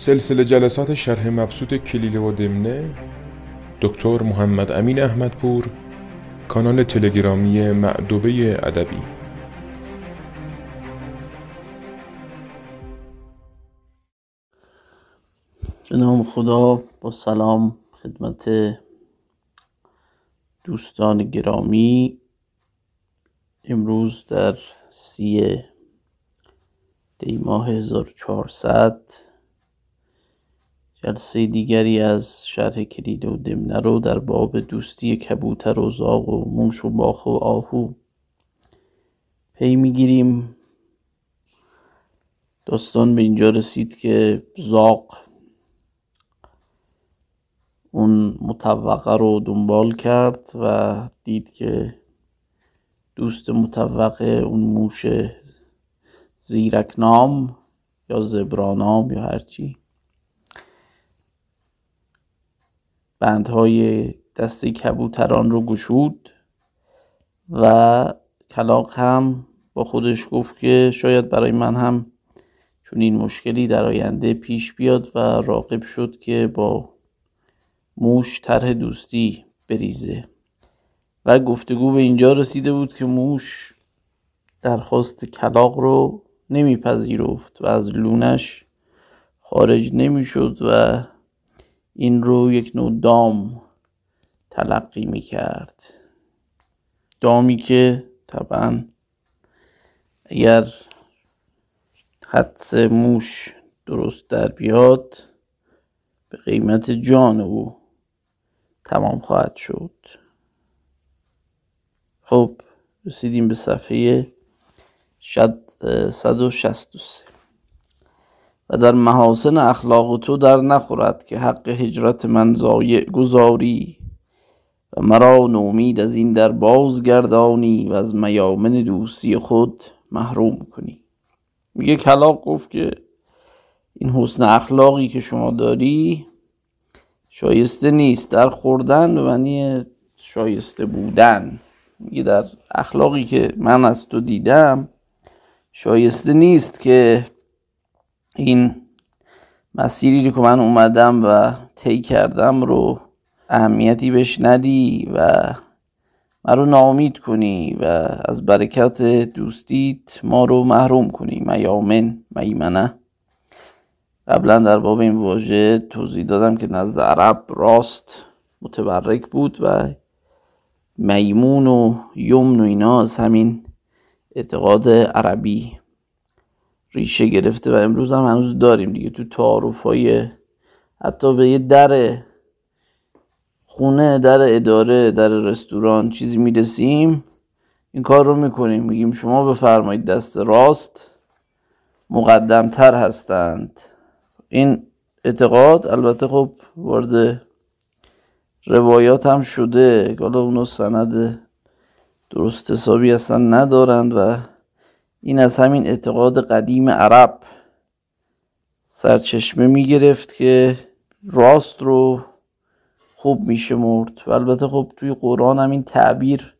سلسله جلسات شرح مبسوط کلیله و دمنه دکتر محمد امین احمدپور کانال تلگرامی معدوبه ادبی. به نام خدا با سلام خدمت دوستان گرامی. امروز در سی دی ماه 1400 جلسه دیگری از شرح کلید و دمنه رو در باب دوستی کبوتر و زاغ و موش و باخ و آهو پی می‌گیریم. داستان به اینجا رسید که زاغ اون متوقع رو دنبال کرد و دید که دوست متوقع اون موش زیرکنام یا زبرانام یا هرچی بندهای دسته کبوتران رو گشود و کلاق هم با خودش گفت که شاید برای من هم چون این مشکلی در آینده پیش بیاد و راقب شد که با موش طرح دوستی بریزه. و گفتگو به اینجا رسیده بود که موش درخواست کلاق رو نمیپذیرفت و از لونش خارج نمی‌شد و این رو یک نوع دام تلقی می کرد دامی که طبعا اگر حدس موش درست در بیاد به قیمت جان او تمام خواهد شد. خب رسیدیم به صفحه 163 و در محاسن اخلاق تو در نخورد که حق هجرت من ضایع گذاری. و مرا نومید از این در بازگردانی و از میامن دوستی خود محروم کنی. میگه کلاق گفت که این حسن اخلاقی که شما داری شایسته نیست در خوردن به معنی شایسته بودن. میگه در اخلاقی که من از تو دیدم شایسته نیست که این مسیری که من اومدم و طی کردم رو اهمیتی بهش ندی و من رو ناامید کنی و از برکت دوستیت ما رو محروم کنی. میامن میمنه قبلا در باب این واژه توضیح دادم که نزد عرب راست متبرک بود و میمون و یمن و اینا از همین اعتقاد عربی ریشه گرفته و امروز هم هنوز داریم دیگه تو تعارف های حتی به یه در خونه در اداره در رستوران چیزی می‌رسیم این کار رو می‌کنیم. میگیم شما بفرمایید دست راست مقدمتر هستند. این اعتقاد البته خب وارد روایات هم شده. حالا اونو سند درست حسابی هستن ندارند و این از همین اعتقاد قدیم عرب سرچشمه می گرفت که راست رو خوب میشه مرد و البته خب توی قرآن هم این تعبیر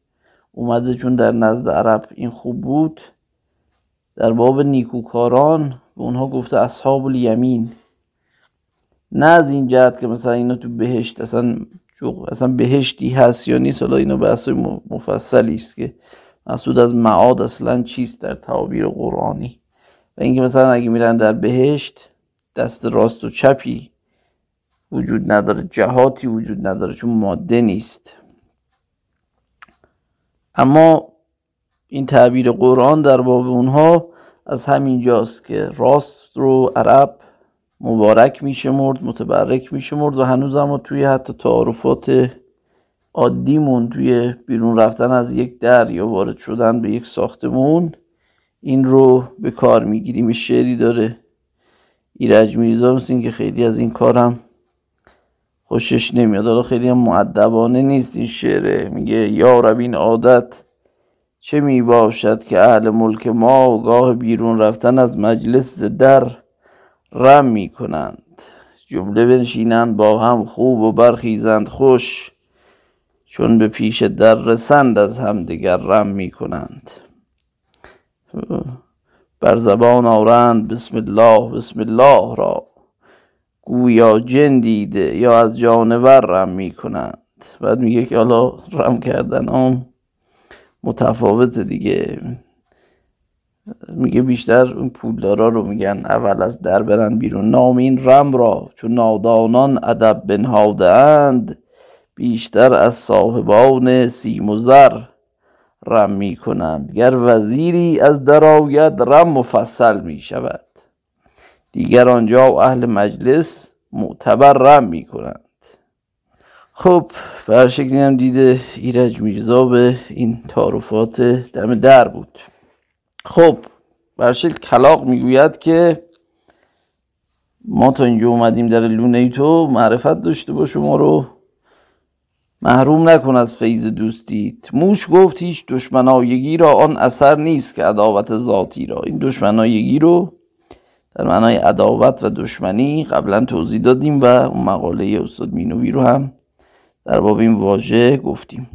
اومده چون در نزد عرب این خوب بود. در باب نیکوکاران به اونها گفته اصحاب الیمین. نه از این جهت که مثلا اینا تو بهشت اصلا اصلا بهشتی هست یا نیست حالا اینا بحث مفصلی است که مقصود از معاد اصلا چیست در تعابیر قرآنی؟ و اینکه مثلا اگه میرن در بهشت دست راست و چپی وجود نداره جهاتی وجود نداره چون ماده نیست. اما این تعبیر قرآن در باب اونها از همین جاست که راست رو عرب مبارک میشه مرد متبرک میشه مرد و هنوز اما توی حتی تعارفات عادیمون توی بیرون رفتن از یک در یا وارد شدن به یک ساختمون این رو به کار می‌گیریم. شعری داره ایرج میرزا مثل این که خیلی از این کارم خوشش نمیاد. حالا خیلی هم معدبانه نیست این شعره. میگه یا رب این عادت چه می باشد که اهل ملک ما و گاه بیرون رفتن از مجلس در رم می کنند جمله بنشینند با هم خوب و برخیزند خوش چون به پیش در رسند از همدیگر رم می کنند. بر زبان آرند بسم الله بسم الله را. گویا جن دیده یا از جانور رم می‌کنند بعد میگه که حالا رم کردن هم متفاوت دیگه. میگه بیشتر اون پولدارا رو میگن اول از در برن بیرون. نام این رم را چون نادانان ادب بنهاده اند بیشتر از صاحبان سیم و زر. رم می کنند. گر وزیری از درآید رم مفصل می شود. دیگر آنجا و اهل مجلس معتبر رم می کنند. خب به شکلی هم دیده ایرج میرزا به این تعارفات دم در بود. خب برشل کلاق می‌گوید که ما تا اینجا اومدیم در لونه تو معرفت داشته با شما رو. محروم نکن از فیض دوستیت. موش گفت هیچ دشمنایگی را آن اثر نیست که عداوت ذاتی را. این دشمنایگی رو در معنای عداوت و دشمنی قبلا توضیح دادیم و اون مقاله استاد مینوی رو هم در باب این واژه گفتیم.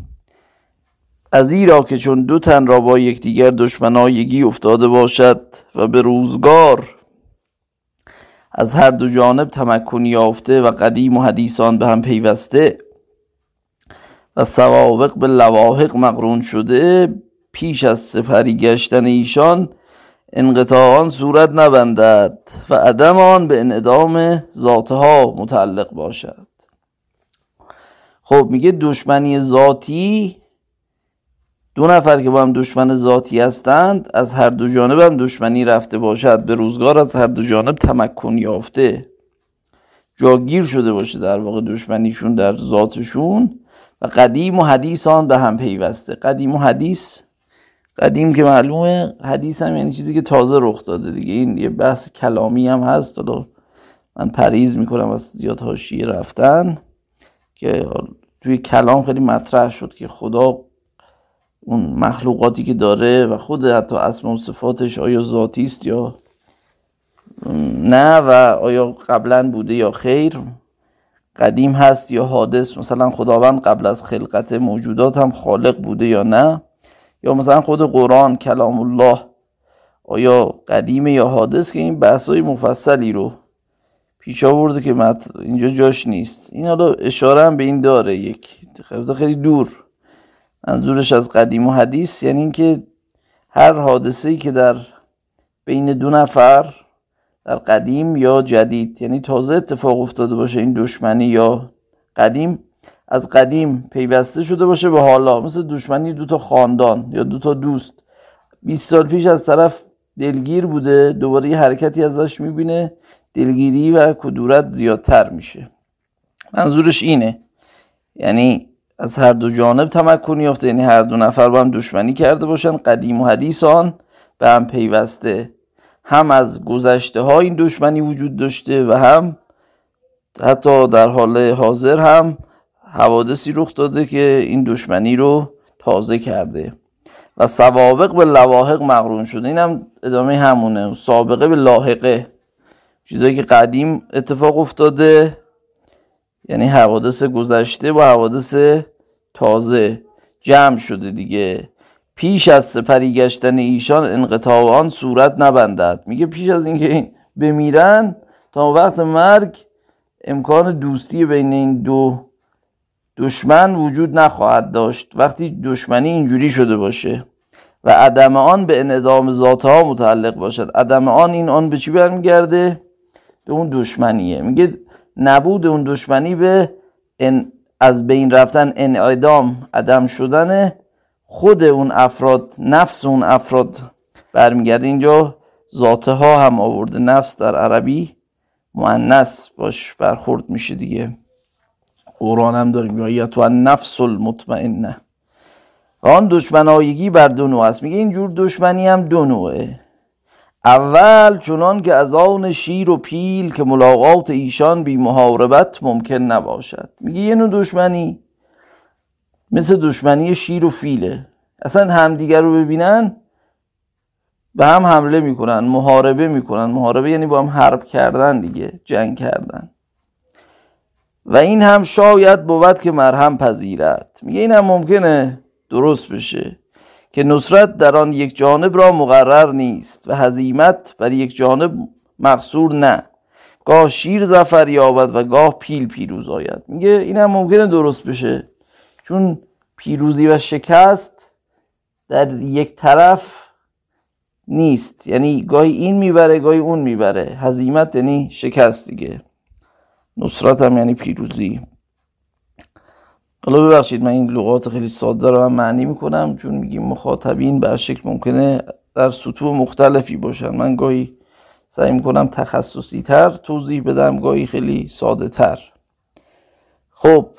از ایرا که چون دو تن را با یکدیگر دشمنایگی افتاده باشد و به روزگار از هر دو جانب تمکن یافته و قدیم و حدیثان به هم پیوسته و سوابق به لواحق مقرون شده. پیش از سپری گشتن ایشان انقطاع آن صورت نبندد و عدم آن به انعدام ذاتها متعلق باشد. خب میگه دشمنی ذاتی دو نفر که با هم دشمن ذاتی هستند از هر دو جانب هم دشمنی رفته باشد. به روزگار از هر دو جانب تمکن یافته. جاگیر شده باشه در واقع دشمنیشون در ذاتشون. قدیم و حدیث آن به هم پیوسته. قدیم و حدیث قدیم که معلومه حدیث هم یعنی چیزی که تازه رخ داده دیگه. این یه بحث کلامی هم هست. حالا من پریز می‌کنم از زیاد هاشیه رفتن که توی کلام خیلی مطرح شد که خدا اون مخلوقاتی که داره و خود حتی اسم و صفاتش آیا ذاتی است یا نه و آیا قبلا بوده یا خیر. قدیم هست یا حادث مثلا خداوند قبل از خلقت موجودات هم خالق بوده یا نه؟ یا مثلا خود قرآن کلام الله آیا قدیمه یا حادث که این بحث های مفصلی رو پیش آورده که اینجا جاش نیست؟ این حالا اشاره هم به این داره یک خیلی دور. منظورش از قدیم و حدیث یعنی اینکه هر حادثه ای که در بین دو نفر در قدیم یا جدید؟ یعنی تازه اتفاق افتاده باشه این دشمنی یا قدیم؟ از قدیم پیوسته شده باشه به حالا. مثل دشمنی دو تا خاندان یا دو تا دوست. 20 سال پیش از طرف دلگیر بوده دوباره یه حرکتی ازش می‌بینه. دلگیری و کدورت زیادتر میشه. منظورش اینه. یعنی از هر دو جانب تمکن یافته. یعنی هر دو نفر با هم دشمنی کرده باشن. قدیم و حدیث آن به هم پیوسته. هم از گذشته ها این دشمنی وجود داشته و هم حتی در حال حاضر هم حوادثی رخ داده که این دشمنی رو تازه کرده. و سوابق به لواحق مقرون شده. این هم ادامه همونه. سابقه به لاحقه. چیزایی که قدیم اتفاق افتاده یعنی حوادث گذشته با حوادث تازه جمع شده دیگه. پیش از سپری گشتن ایشان انقطاع آن صورت نبندد. میگه پیش از اینکه بمیرن تا وقت مرگ امکان دوستی بین این دو دشمن وجود نخواهد داشت. وقتی دشمنی اینجوری شده باشه و عدم آن به انعدام ذاتها متعلق باشد عدم آن این آن به چی برمیگرده؟ به اون دشمنیه. میگه نبود اون دشمنی به از بین رفتن انعدام عدم شدن خود اون افراد نفس اون افراد برمیگرده. اینجا ذاته ها هم آورده. نفس در عربی مؤنث. باش برخورد میشه دیگه. قرآن هم داریم. یا تو نفس المطمئنه. و آن دشمنایگی بر دو نوع است. میگه اینجور دشمنی هم دو نوعه. اول چنان که از آن شیر و پیل که ملاقات ایشان بی محاربت ممکن نباشد. میگه یه نوع دشمنی مثل دشمنی شیر و فیله. اصلا همدیگر رو ببینن به هم حمله می‌کنن محاربه می‌کنن. محاربه یعنی با هم حرب کردن دیگه جنگ کردن. و این هم شاید بود که مرهم پذیرد. میگه این هم ممکنه درست بشه که نصرت در آن یک جانب را مقرر نیست و هزیمت بر یک جانب مقصور نه. گاه شیر زفر یابد و گاه پیل پیروز آید. میگه اینم ممکنه درست بشه. چون پیروزی و شکست در یک طرف نیست. یعنی گاهی این می‌بره گاهی اون می‌بره. هزیمت یعنی شکست دیگه. نصرت هم یعنی پیروزی. حالا ببخشید من این لغات خیلی ساده رو هم معنی می‌کنم چون میگیم مخاطبین بر شکل ممکنه در سطوح مختلفی باشن. من گاهی سعی می‌کنم تخصصی تر توضیح بدم گاهی خیلی ساده تر خب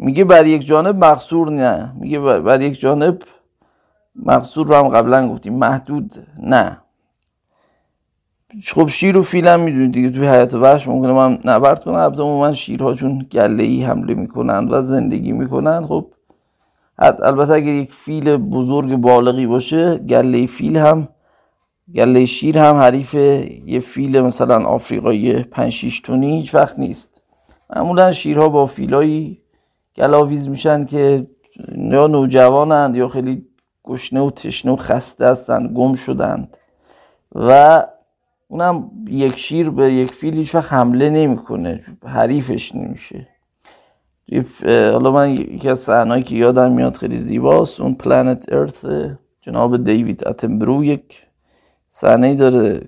میگه بر یک جانب مقصور نه. میگه بر یک جانب مقصور رو هم قبلا گفتیم. محدود نه. خب شیر و فیلم می‌دونید دیگه توی حیات وحش ممکنه من نبرد کنم. البته من شیرها چون گله ای حمله می‌کنند و زندگی می‌کنند. خب البته اگر یک فیل بزرگ بالغی باشه گله فیل هم گله شیر هم حریف یه فیل مثلا آفریقایی 5 6 تونی هیچ وقت نیست. معمولا شیرها با فیلایی گلاویز میشن که یا نوجوانند یا خیلی گشنه و تشنه و خسته هستند گم شدند. و اونم یک شیر به یک فیل هیچ حمله نمی‌کنه حریفش نمیشه. حالا من یکی از صحنه‌ای که یادم میاد خیلی زیباست اون پلنت ارث جناب دیوید اتنبرو یک صحنه داره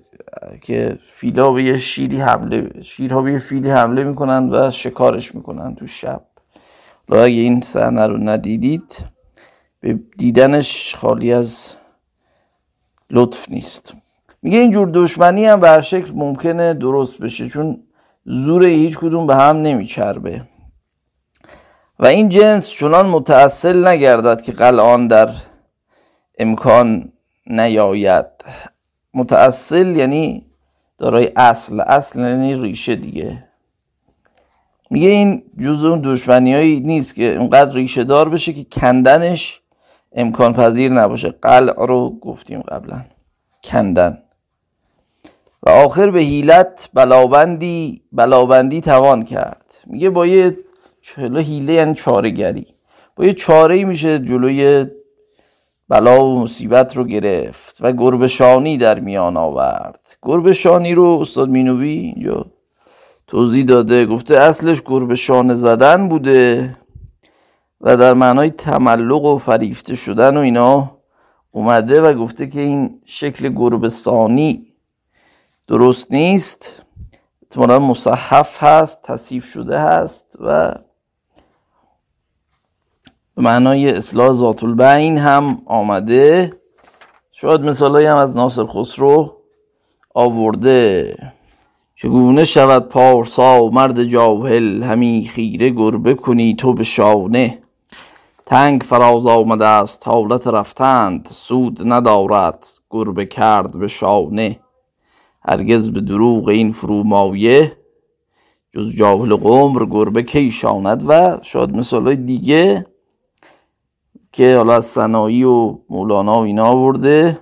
که فیلا به یه شیری حمله شیرها به یه فیلی حمله می‌کنن و شکارش می‌کنن تو شب. حالا اگه این صحنه رو ندیدید؟ به دیدنش خالی از لطف نیست. میگه اینجور دشمنی هم به شکل ممکنه درست بشه چون زور هیچ کدوم به هم نمیچربه. و این جنس چنان متأصل نگردد که قلعان در امکان نیاید. متأصل یعنی دارای اصل اصل یعنی ریشه دیگه. میگه این جز اون دشمنی نیست که اونقدر ریشه دار بشه که کندنش امکان پذیر نباشه. قلع رو گفتیم قبلا. کندن. و آخر به هیلت بلابندی بلابندی توان کرد. میگه با یه چلو هیله یعنی چارهگری. با یه چاره میشه جلوی بلا و مصیبت رو گرفت و گربه شانی در میان آورد. گربه شانی رو استاد مینوی اینجا توضیح داده گفته اصلش گربه شانه زدن بوده و در معنای تملق و فریفته شدن و اینا اومده و گفته که این شکل گربه سانی درست نیست احتمالا مصحف هست تصیف شده هست و به معنای اصلاح ذات البین هم آمده. شاید مثالی هم از ناصر خسرو آورده. چگونه شود پارسا مرد جاهل همی خیره گربه کنی تو به شانه؟ تنگ فراز آمده است حالت رفتند سود ندارد گربه کرد به شانه. هرگز به دروغ این فرومایه جز جاهل قمر گربه کی شاند؟ و شاید مثال دیگه که حالا از سنایی و مولانا و اینا آورده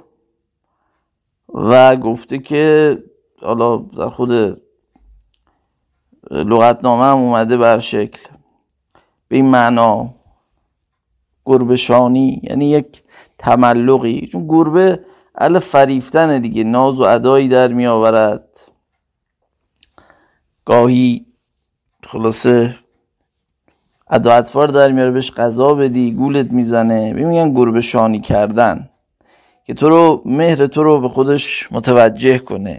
و گفته که حالا در خود لغتنامه هم اومده بر شکل. به این معنا گربه شانی یعنی یک تملقی. چون گربه ال فریفتن دیگه ناز و ادایی در می آورد گاهی خلاصه ادا اطفار در میاره بهش غذا بدی گولت می‌زنه. میگن گربه شانی کردن. که تو رو مهر تو رو به خودش متوجه کنه.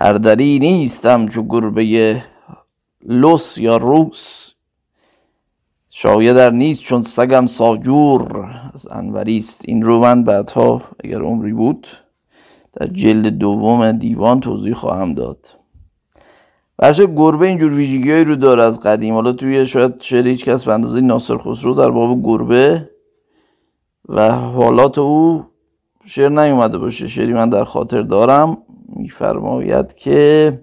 هر دری نیستم چو گربه لوس یا روس. شاید در نیست چون سگم ساجور. از انوریست این رو من بعدها اگر عمری بود در جلد دوم دیوان توضیح خواهم داد. برشه گربه اینجور ویژگی رو داره از قدیم. حالا توی شاید شعر هیچ کس به اندازه ناصر خسرو در باب گربه و حالات او شعر نیومده باشه. شعری من در خاطر دارم. میفرماید که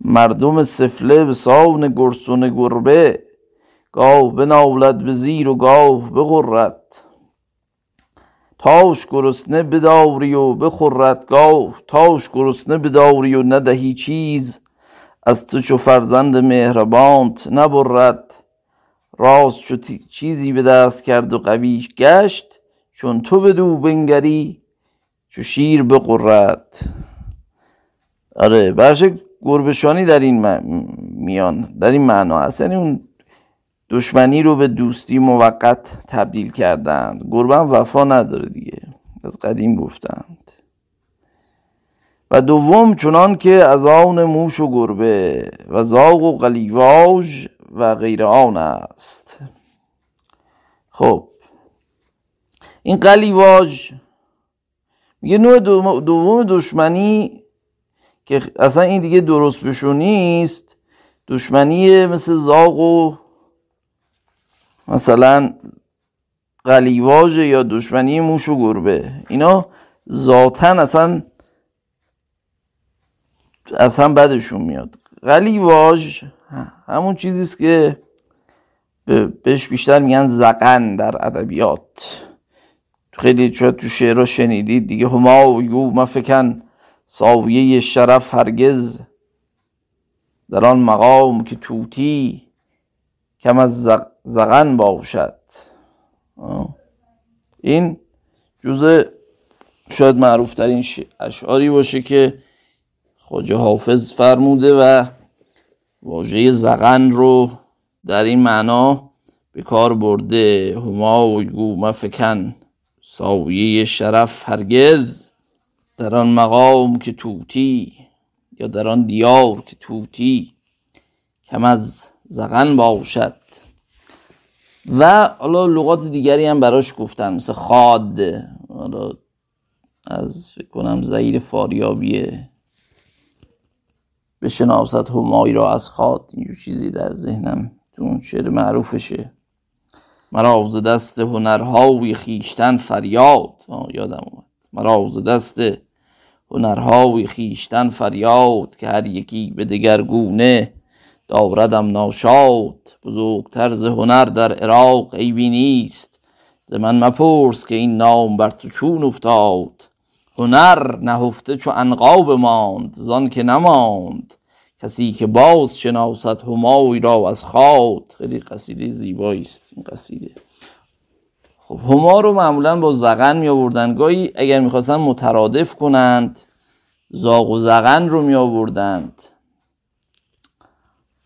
مردم سفله به ساون گرسون گربه گاه بناولد به زیر و گاه بغرد. تاش گرسنه بداری و بخورد گاه تاش گرسنه بداری و ندهی چیز. از تو چو فرزند مهربانت نبرد. راست چو چیزی به دست کرد و قویش گشت چون تو بدو بنگری. چو شیر بقرد آره برش گربشانی در این میان در این معنا هست. یعنی اون دشمنی رو به دوستی موقت تبدیل کردند. گربه هم وفا نداره دیگه. از قدیم گفتند. و دوم چنان که از آن موش و گربه و زاغ و قلیواژ و غیر آن است. خب این قلیواژ میگه نوع دوم دشمنی که اصلا این دیگه درست بشو نیست دشمنی مثل زاغ و مثلا قلیواژ یا دشمنی موش و گربه. اینا ذاتا اصلا اصلا بدشون میاد. قلیواژ همون چیزیست که بهش بیشتر میگن زقن در ادبیات. خیلی شاید تو شعرها شنیدید. دیگه هما و یو مفکن ساویه شرف هرگز. در آن مقام که توتی کم از زغن باشد. این جزء شاید معروف ترین اشعاری باشه که خواجه حافظ فرموده و واژه زغن رو در این معنا به کار برده. هما و گو مفکن. ساویه شرف هرگز در آن مقام که توتی یا در آن دیار که توتی کم از زغن باشد. و حالا لغات دیگری هم براش گفتن مثل خاد حالا از فکر کنم زیر فاریابیه بشناست همایی را از خاد. اینجور چیزی در ذهنم تو اون شعر معروفشه. مرا ز دست هنرهاوی خیشتن فریاد. یادم اومد. مرا ز دست هنرهاوی خیشتن فریاد که هر یکی به دگر گونه داوردم ناشاد. بزرگتر ز هنر در عراق عیبی نیست. ز من مپرس که این نام بر تو چون افتاد. هنر نهفته چو انقاب ماند زان که نماند. کسی که باز شناست همایی را از خاد خیلی قصیده زیبایی است این قصیده. خب هما رو معمولا با زغن می آوردن گاهی اگر می‌خواستن مترادف کنند زاغ و زغن رو می آوردند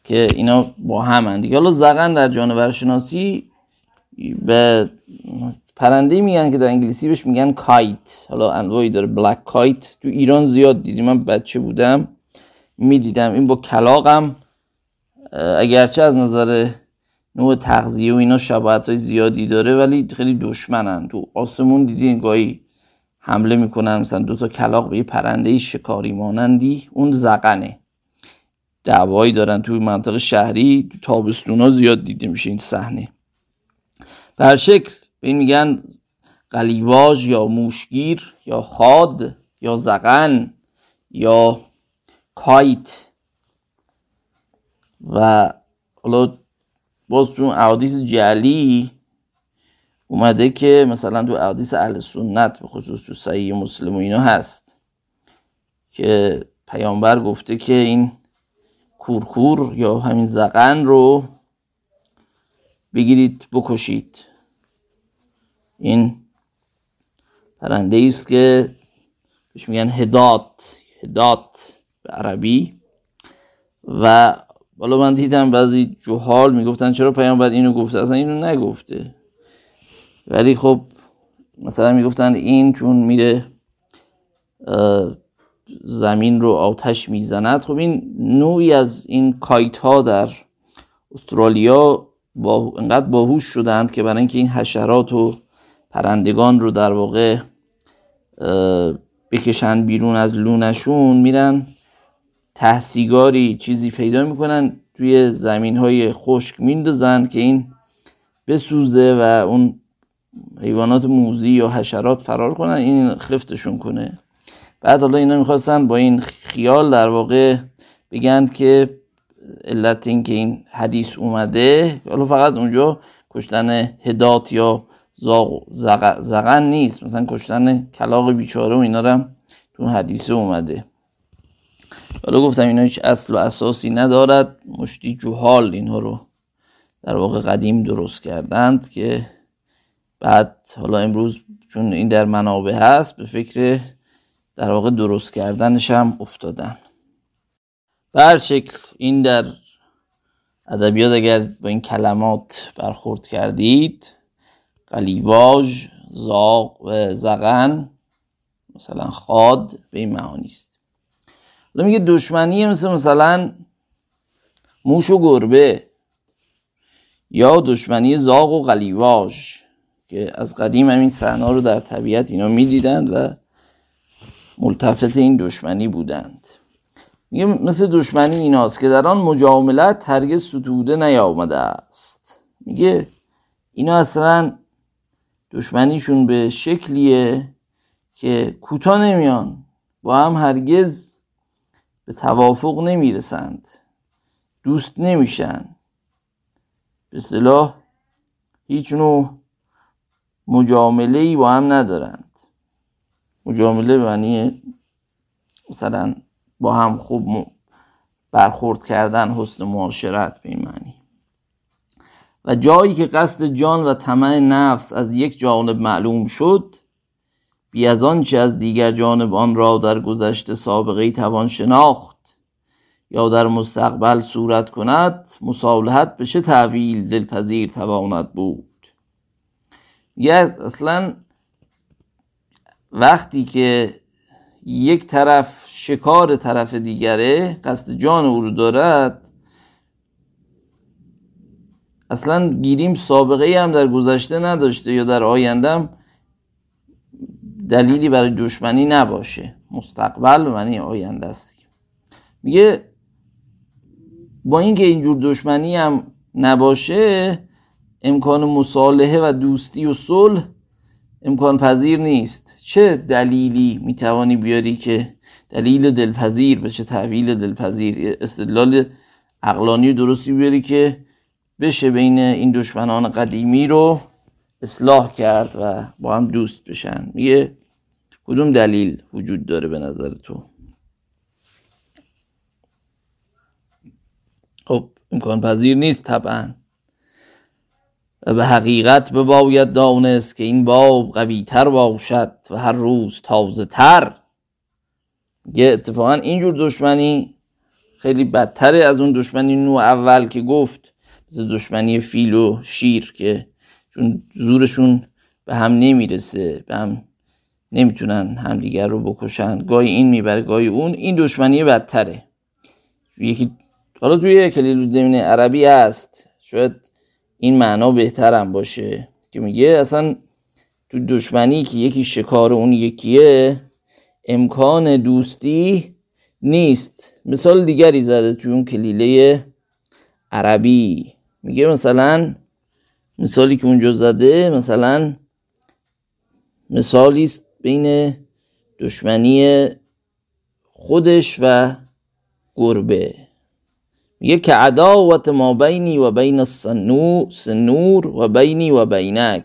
که اینا با هم دیگه حالا زغن در جانور شناسی به پرنده میگن که در انگلیسی بهش میگن کایت. حالا انواعی داره. بلک کایت. تو ایران زیاد دیدیم من بچه بودم. می‌دیدم. این با کلاقم اگرچه از نظر نوع تغذیه و اینا شباهت های زیادی داره ولی خیلی دشمنن. تو آسمون دیدین گاهی حمله می‌کنن مثلا دو تا کلاق به یه پرنده شکاری مانندی اون زقنه دعوایی دارن توی منطقه شهری تو تابستونا زیاد دیده میشه این صحنه. به شکل به این میگن قلیواژ یا موشگیر یا خاد یا زغن یا کایت. و حالا باز تو احادیث جلی اومده که مثلا تو احادیث اهل سنت به خصوص تو صحیح مسلم و اینا هست که پیامبر گفته که این کورکور یا همین زغن رو بگیرید بکشید. این پرنده است که بهش میگن هدات هدات. عربی و بالا من دیدم بعضی جوهال می‌گفتن چرا پیامبر اینو گفته؟ اصلا اینو نگفته. ولی خب مثلا می‌گفتن این چون میره زمین رو آتش می‌زند. خب این نوعی از این کایت ها در استرالیا با انقدر باهوش شدند که برای اینکه این حشرات و پرندگان رو در واقع بکشن بیرون از لونشون میرن. تحسیگاری چیزی پیدا می‌کنن توی زمین های خشک میندازن که این بسوزه و اون حیوانات موزی یا حشرات فرار کنن این خلفتشون کنه. بعد حالا اینا می‌خواستن با این خیال در واقع بگن که علت این که این حدیث اومده حالا فقط اونجا کشتن هدات یا زغن نیست مثلا کشتن کلاق بیچاره و اینا رو تو حدیثه اومده. حالا گفتم اینا هیچ اصل و اساسی ندارد. مشتی جوهال اینها رو در واقع قدیم درست کردند که بعد حالا امروز چون این در منابع هست به فکر در واقع درست کردنش هم افتادن. به شکل این در ادبیات اگر با این کلمات برخورد کردید قلیواژ زاق و زغن مثلا خاد به این معانی است. میگه دشمنی مثل مثلا موش و گربه یا دشمنی زاغ و قلیواژ که از قدیم همین صحنه رو در طبیعت اینا می‌دیدند و ملتفت این دشمنی بودند. میگه مثل دشمنی ایناست که در آن مجاملت هرگز ستوده نیامده است. میگه اینا اصلا دشمنیشون به شکلیه که کوتاه نمیان با هم هرگز به توافق نمی‌رسند. دوست نمیشن. به صلاح هیچ نوع مجامله ای با هم ندارند. مجامله معنی مثلا با هم خوب برخورد کردن حسن معاشرت به این معنی. و جایی که قصد جان و طمع نفس از یک جانب معلوم شد بی از آنچه از دیگر جانب آن را در گذشته سابقه توان شناخت یا در مستقبل صورت کند مصالحت به چه تعویل دلپذیر تواند بود؟ یه اصلا وقتی که یک طرف شکار طرف دیگره قصد جان او رو دارد اصلا گیریم سابقه هم در گذشته نداشته یا در آیندهم دلیلی برای دشمنی نباشه. مستقبل معنی آینده است میگه با اینکه اینجور دشمنی هم نباشه امکان مصالحه و دوستی و صلح امکان پذیر نیست. چه دلیلی می‌توانی بیاری که دلیل دلپذیر به چه تحویل دلپذیر؟ استدلال عقلانی درستی بیاری که بشه بین این دشمنان قدیمی رو اصلاح کرد و با هم دوست بشن. میگه کدوم دلیل وجود داره به نظر تو؟ خب امکان پذیر نیست طبعا. و به حقیقت بباید دانست که این باب قوی تر باشد و هر روز تازه تر یه اتفاقا اینجور دشمنی خیلی بدتره از اون دشمنی نوع اول که گفت مثل دشمنی فیل و شیر که چون زورشون به هم نمی‌رسه به هم نمی‌تونن همدیگر رو بکشن. گاهی این می‌بره گاهی اون. این دشمنی بدتره. یکی حالا توی کلیل عربی هست. شاید این معنا بهترم باشه. که میگه اصلا تو دشمنی که یکی شکار اون یکیه امکان دوستی نیست. مثال دیگری زده توی اون کلیله عربی. میگه مثلا مثالی که اونجا زده مثلا مثالی بین دشمنی خودش و گربه. میگه که عداوت ما بینی و بین السنور و بینی و بینک.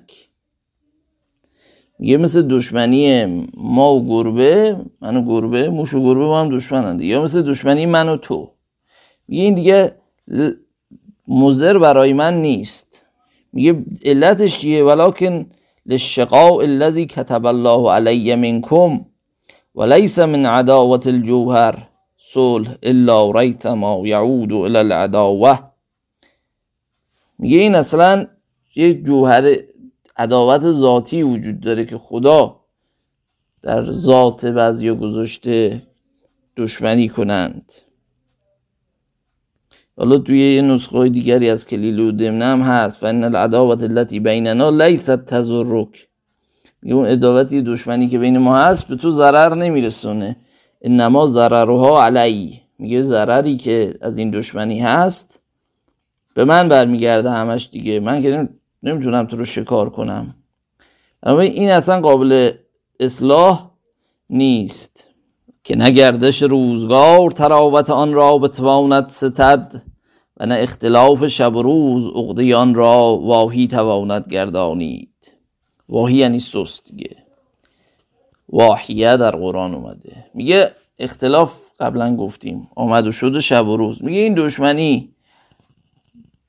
میگه مثل دشمنی ما و گربه من و گربه موش و گربه با هم دشمنند یا مثل دشمنی من و تو. میگه این دیگه مزر برای من نیست. میگه علتش چیه؟ ولکن للشقاء الذي كتب الله علی منکم وليس من عداوت الجوهر صلح الا ریت ما یعود الى العداوه میگه این اصلا یک جوهر عداوت ذاتی وجود داره که خدا در ذات بعضی گذاشته دشمنی کنند. حالا توی یه نسخه دیگری از کلیل و دمنه هم هست. این العداوت التي بیننا لیست تزرک میگه اون اداوتی دشمنی که بین ما هست به تو ضرر نمیرسونه. انما ضررها علی. میگه ضرری که از این دشمنی هست. به من برمیگرده همش دیگه. من که نمی‌تونم تو رو شکار کنم. اما این اصلا قابل اصلاح نیست. که نه گردش روزگار تراوت آن را بتواند ستد. و نه اختلاف شب و روز عقده آن را واهی تواند گردانید. واهی یعنی سست دیگه. واحیه در قرآن اومده. میگه اختلاف قبلا گفتیم. آمد و شده شب و روز. میگه این دشمنی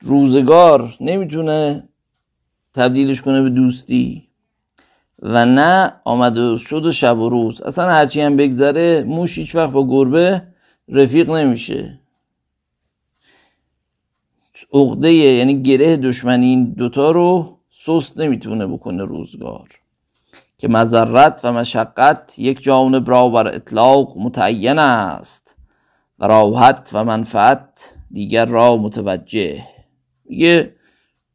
روزگار نمی‌تونه تبدیلش کنه به دوستی و نه آمد و شد شب و روز. اصلا هرچی هم بگذره موش هیچ وقت با گربه رفیق نمیشه. عقده یعنی گره دشمنی این دوتا رو سست نمی‌تونه بکنه روزگار. که مذرت و مشقت یک جانب را بر اطلاق متعین است و راحت و منفعت دیگر را متوجه. میگه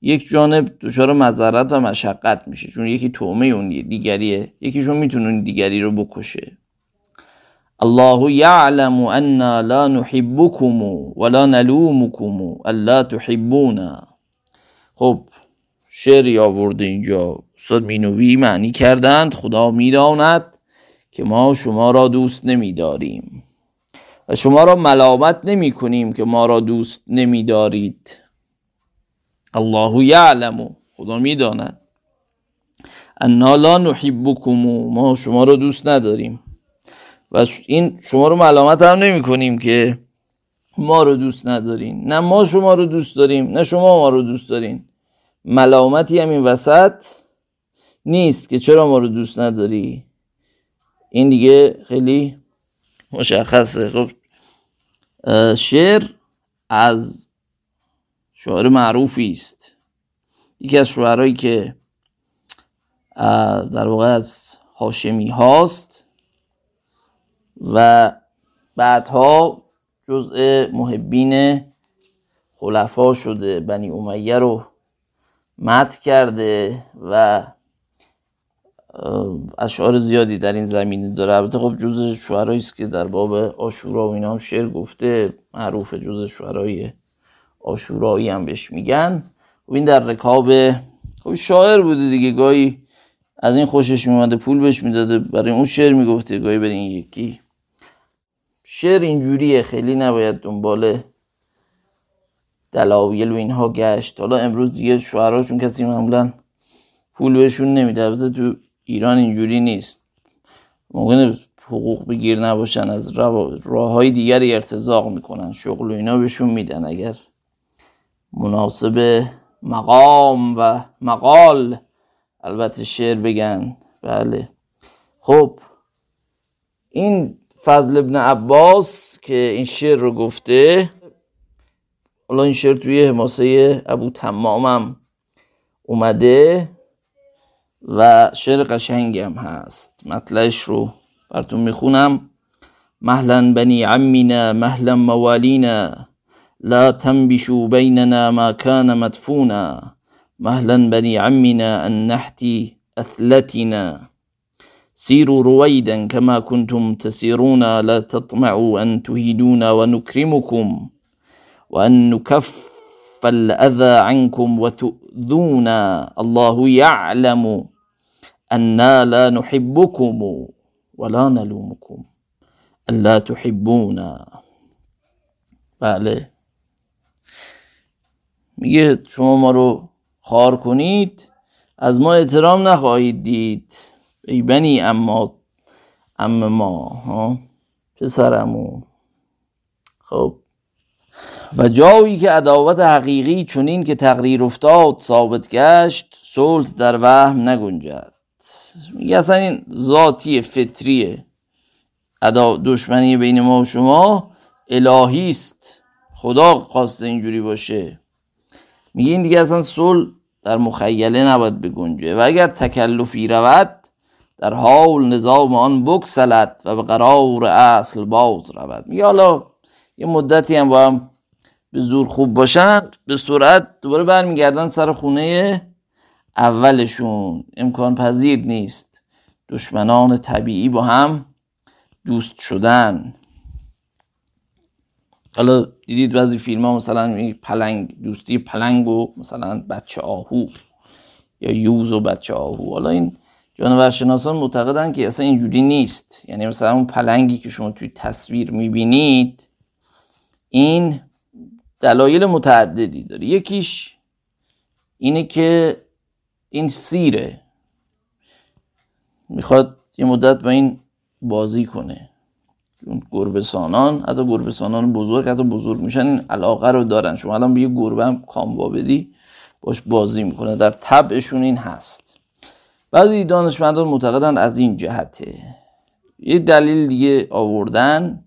یک جانب دچار مذرت و مشقت میشه چون یکی تومه اون دیگریه. یکیشون می‌تونه دیگری رو بکشه. الله یعلم انا لا نحبكم ولا نلومكم الا تحبونا خب شعری آورده اینجا استاد مینوی معنی کردند خدا می‌داند که ما شما را دوست نمیداریم و شما را ملامت نمی کنیم که ما را دوست نمیدارید الله یعلم خدا می‌داند انا لا نحبکم ما شما را دوست نداریم و این شما رو ملامت هم نمی کنیم که ما رو دوست ندارین. نه ما شما رو دوست داریم نه شما ما رو دوست دارین. ملامتی هم این وسط نیست که چرا ما رو دوست نداری؟ این دیگه خیلی مشخصه. خب شعر از شاعر معروفی است. یکی از شعرهایی که در واقع از هاشمی هاست و بعدها جزء محبین خلفا شده. بنی امیه رو مد کرده و اشعار زیادی در این زمینه داره. البته خب جز شعرهایی است که در باب آشورا و اینا هم شعر گفته. معروف جز شعرهای آشورایی هم بهش میگن. و این در رکاب خب شاعر بوده دیگه. گاهی از این خوشش میمده پول بهش می‌داده. برای اون شعر می‌گفته گاهی برای یکی. شعر اینجوریه خیلی نباید دنبال دلایل و اینها گشت. حالا امروز دیگه شعرهاشون کسی معمولا پول بهشون نمیده. البته تو ایران اینجوری نیست. ممکنه حقوق بگیر نباشن از راه های دیگری ارتزاق می‌کنن شغل و اینا بهشون میدن. اگر مناسب مقام و مقال البته شعر بگن بله. خب این فضل ابن عباس که این شعر رو گفته. حالا این شعر توی حماسه ابو تمامم اومده و شعر قشنگی هم هست. مطلعش رو براتون می‌خونم. مهلا بنی عمنا مهلا موالینا لا تنبشوا بيننا ما كان مدفونا. مهلا بني عمنا أن نحتي أثلتنا سيروا رويدا كما كنتم تسيرون لا تطمعوا أن تهيدونا ونكرمكم وأن نكف الأذى عنكم وتؤذونا. الله يعلم أنا لا نحبكم ولا نلومكم. ألا تحبونا. بله. میگه شما ما رو خار کنید از ما احترام نخواهید دید. ای بنی اما ام ما ها پسرمو خب. و جایی که عداوت حقیقی چونین که تقریر افتاد ثابت گشت صلح در وهم نگنجد. میگه اصلا این ذاتی فطریه دشمنی بین ما و شما الهی است. خدا خواسته اینجوری باشه. میگه این دیگه اصلا صلح در مخیله نباید بگنجه. و اگر تکلفی رود در حال نظام آن بکسلد و به قرار اصل باز رود. میگه حالا یه مدتی هم با هم به زور خوب باشن به سرعت دوباره برمیگردن سر خونه اولشون. امکان پذیر نیست. دشمنان طبیعی با هم دوست شدن. حالا دیدید بعضی فیلم ها مثلا پلنگ دوستی پلنگ و مثلا بچه آهو یا یوز و بچه آهو. حالا این جانورشناسان معتقدن که اصلا اینجوری نیست. یعنی مثلا اون پلنگی که شما توی تصویر می‌بینید این دلایل متعددی داره. یکیش اینه که این سیره می‌خواد یه مدت با این بازی کنه. اون گربسانان حتی گربسانان بزرگ حتی بزرگ میشن این علاقه رو دارن. شما الان به یه گربه هم کاموا بدی باش بازی می‌کنه. در طبعشون این هست. بعضی دانشمندان معتقدن از این جهته. یه دلیل دیگه آوردن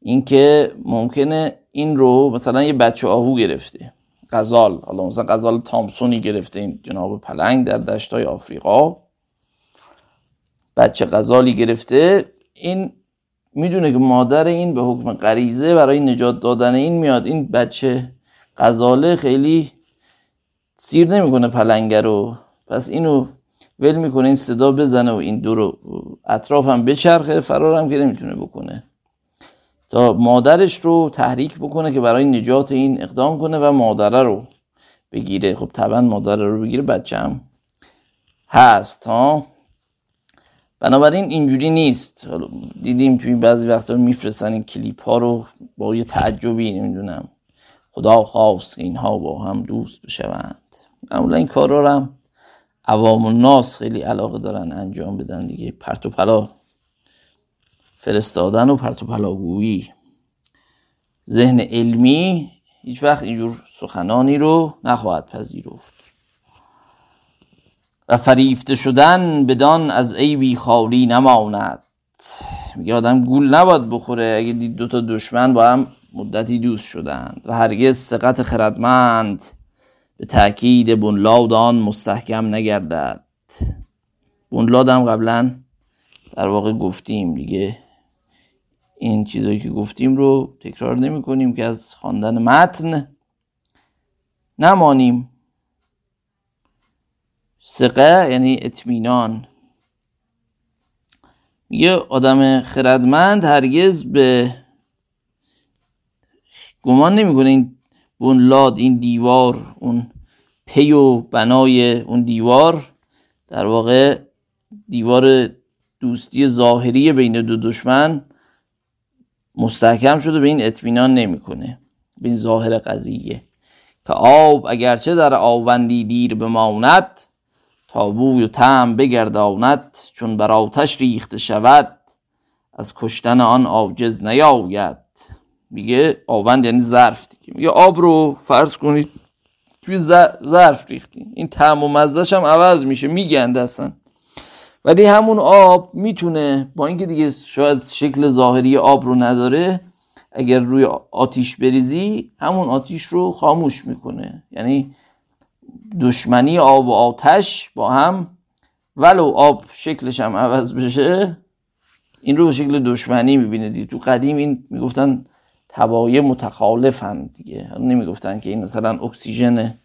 اینکه ممکنه این رو مثلا یه بچه آهو گرفته. غزال حالا مثلا غزال تامسونی گرفته این جناب پلنگ در دشتای آفریقا. بچه غزالی گرفته. این می‌دونه که مادر این به حکم غریزه برای نجات دادن این میاد. این بچه غزاله خیلی سیر نمی‌کنه پلنگه رو. پس اینو ول می‌کنه این صدا بزنه و این دو رو اطراف هم بچرخه فرارم که نمی‌تونه بکنه. تا مادرش رو تحریک بکنه که برای نجات این اقدام کنه و مادره رو بگیره. خب طبعا مادره رو بگیره هم هست ها؟ بنابراین اینجوری نیست. دیدیم توی بعضی وقتا میفرستن این کلیپ ها رو با یه تعجبی نمی‌دونم. خدا خواست که اینها با هم دوست بشوند. معمولا این کارا رو هم عوام و ناس خیلی علاقه دارن انجام بدن دیگه. پرت پلا. فرستادن و پرت و پلاگویی ذهن علمی هیچ وقت اینجور سخنانی رو نخواهد پذیرفت. و فریفته شدن بدان از عیبی خالی نماند. میگه آدم گول نباید بخوره. اگه دید دوتا دشمن با هم مدتی دوست شدند و هرگز سقط خردمند به تاکید بنلاد آن مستحکم نگردد. بنلاد هم قبلا در واقع گفتیم دیگه. این چیزایی که گفتیم رو تکرار نمی کنیم که از خواندن متن نمانیم. سقه یعنی اطمینان. میگه آدم خردمند هرگز به گمان نمی‌کنه این بنلاد این دیوار اون پی و بنای اون دیوار در واقع دیوار دوستی ظاهری بین دو دشمن مستحکم شده به این اطمینان نمی‌کنه به این ظاهر قضیه. که آب اگرچه در آوندی دیر بماند تا بوی و تعم بگرداند چون بر آتش ریخته شود از کشتن آن عاجز نیاید. میگه آوند یعنی ظرف دیگه. میگه آب رو فرض کنید توی ظرف ریختی. این تعم و مزدش هم عوض میشه میگند اصلا. ولی همون آب می‌تونه با اینکه دیگه شاید شکل ظاهری آب رو نداره اگر روی آتیش بریزی همون آتیش رو خاموش می‌کنه. یعنی دشمنی آب و آتش با هم ولو آب شکلش هم عوض بشه این رو به شکل دشمنی می‌بینه دیگه. تو قدیم این می‌گفتن تبایه متخالفن دیگه. نمی‌گفتن که این مثلا اکسیژن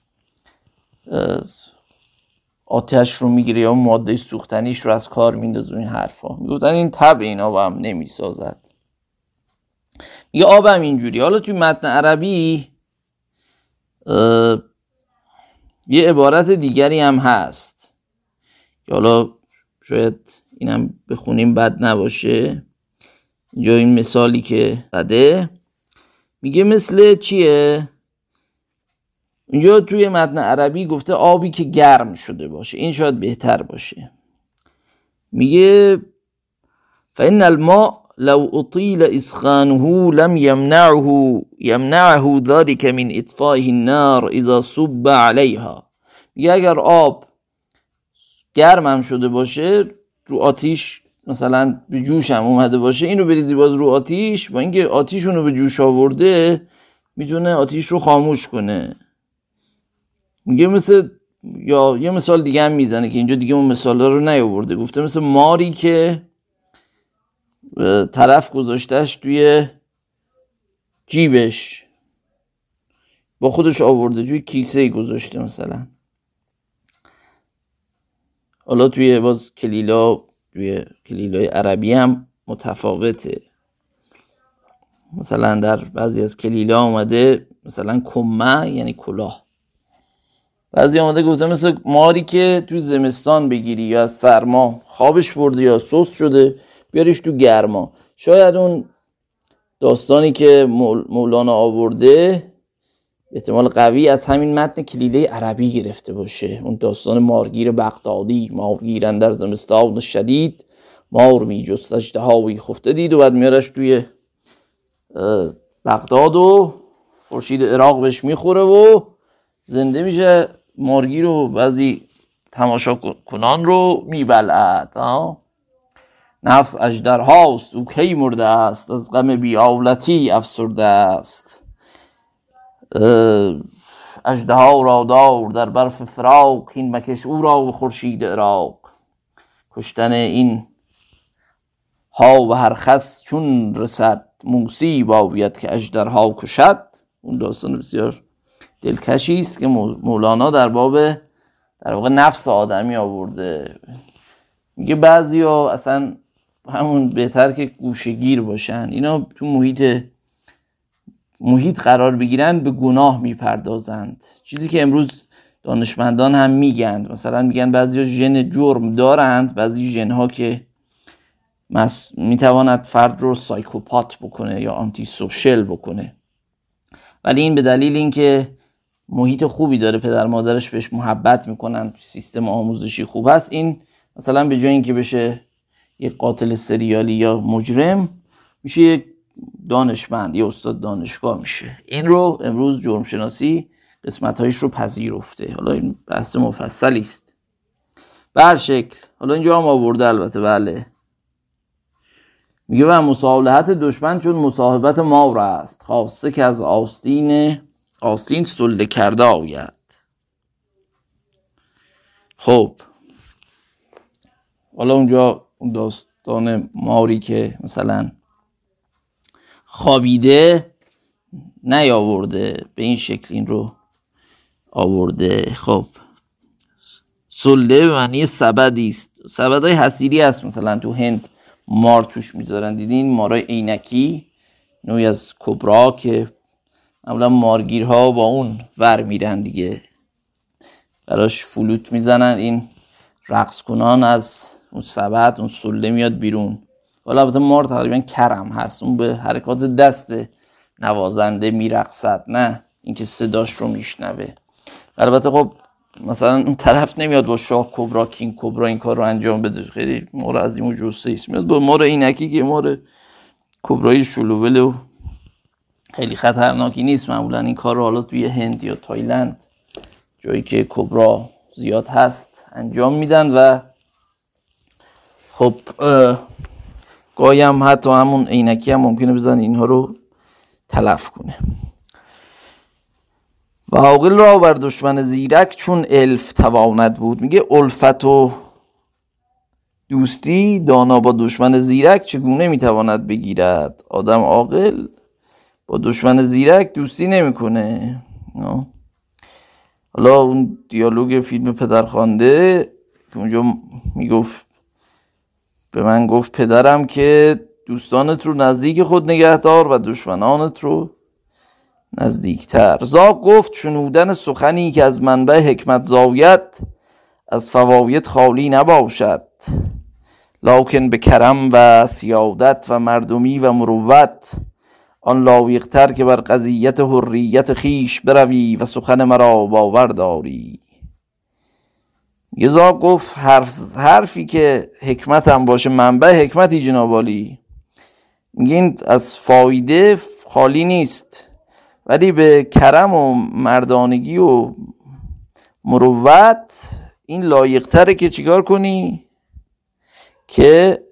آتش رو می‌گیره یا ماده سوختنیش رو از کار میندازه این حرفا. می‌گفتن این تب اینا با هم نمی‌سازد. میگه آب هم اینجوری. حالا توی متن عربی یه عبارت دیگری هم هست. که حالا شاید اینم بخونیم بد نباشه. اینجا این مثالی که زده. میگه مثل چیه؟ اینجا توی متن عربی گفته آبی که گرم شده باشه. این شاید بهتر باشه. میگه فإن الماء لو اطیل اسخانه لم يمنعه يمنعه ذلك من اطفائه النار اذا صب عليها. میگه اگر آب گرم شده باشه رو آتیش مثلا به جوش هم اومده باشه اینو بریزی باز رو آتیش با اینکه آتیشون رو به جوش آورده می‌تونه آتیش رو خاموش کنه. میگه مثل یا یه مثال دیگه هم می‌زنه که اینجا دیگه اون مثال رو نیاورده. گفته مثل ماری که طرف گذاشتهش توی جیبش. با خودش آورده توی کیسه گذاشته مثلا. حالا توی باز کلیلا توی کلیلای عربی هم متفاوته. مثلا در بعضی از کلیلا آمده مثلا کمه یعنی کلاه. بعضی آمده گفته مثل ماری که توی زمستان بگیری یا سرما خوابش برده یا سوس شده بیاریش تو گرما. شاید اون داستانی که مولانا آورده احتمال قوی از همین متن کلیله عربی گرفته باشه. اون داستان مارگیر بغدادی مارگیرن در زمستان شدید. مار می جست اجدهاوی خفته دید و بعد میارش توی بغداد و خورشید عراق بهش می‌خوره و زنده میشه. مارگی رو بعضی تماشا کنان رو میبلعد نفس اجدر هاست او کی مرده است؟ از غم بیاولتی افسرده است. اژدها را دار در برف فراق این مکش او را به خورشید عراق. کشتن این ها و هر خس چون رسد موسی باید که اژدرها کشد. اون داستان بسیار دلکشی است که مولانا در باب در واقع نفس آدمی آورده. میگه بعضیا اصلا همون بهتر که گوشگیر باشن. اینا تو محیط محیط قرار بگیرن به گناه می‌پردازند. چیزی که امروز دانشمندان هم میگن مثلا میگن بعضی ژن جرم دارند بعضی ژن ها که می‌تواند فرد رو psychopath بکنه یا antisocial بکنه. ولی این به دلیل اینکه محیط خوبی داره پدر مادرش بهش محبت می‌کنن سیستم آموزشی خوب هست. این مثلا به جای اینکه بشه یک قاتل سریالی یا مجرم میشه یک دانشمند یا استاد دانشگاه میشه. این رو امروز جرم شناسی قسمت هایش رو پذیرفته. حالا این بحث مفصلی است. بر شکل. حالا اینجا هم آورده البته بله. میگه و مصالحت دشمن چون مصاحبت ما است. خاصه که از آستین آستین سلده کرده آید. خب. حالا اونجا اون داستان ماری که مثلا خوابیده نیاورده به این شکل این رو آورده. خب. سله به معنی سبدی است. سبد های حسیری است مثلا تو هند مار توش می‌ذارن. دیدین مارای عینکی؟ نوعی از کبرا که معمولا مارگیرها با اون ور میرن دیگه. براش فلوت می‌زنن. این رقص کنان از اون سبد اون سله میاد بیرون. حالا البته مار تقریبا کرم هست. اون به حرکات دست نوازنده میرقصد نه اینکه صداش رو میشنوه. البته خب مثلا اون طرف نمیاد با شاه کبرا کینگ کبرا این کار رو انجام بده. خیلی مار از این است. میاد با مار اینکی که مار کبرای شلوول و خیلی خطرناکی نیست. معمولا این کار رو حالا توی هند یا تایلند جایی که کبرا زیاد هست انجام میدن و خب گاهی هم حتی همون عینکی هم ممکنه بزن اینها رو تلف کنه. و عاقل را بر دشمن زیرک چون الف تواند بود. میگه الفت و دوستی دانا با دشمن زیرک چگونه می‌تواند بگیرد؟ آدم عاقل با دشمن زیرک دوستی نمی‌کنه. حالا اون دیالوگ فیلم پدرخوانده که اونجا می‌گفت به من گفت پدرم که دوستانت رو نزدیک خود نگهدار و دشمنانت رو نزدیکتر. زاق گفت شنودن سخنی که از منبع حکمت زاویت از فواید خالی نباشد. لاکن به کرم و سیادت و مردمی و مروت آن لایقتر که بر قضیت حریت خیش بروی و سخن مرا باور داری. یزا گفت حرف حرفی که حکمت هم باشه منبع حکمتی جنابالی میگین از فایده خالی نیست ولی به کرم و مردانگی و مروت این لایقتره که چیکار کنی؟ که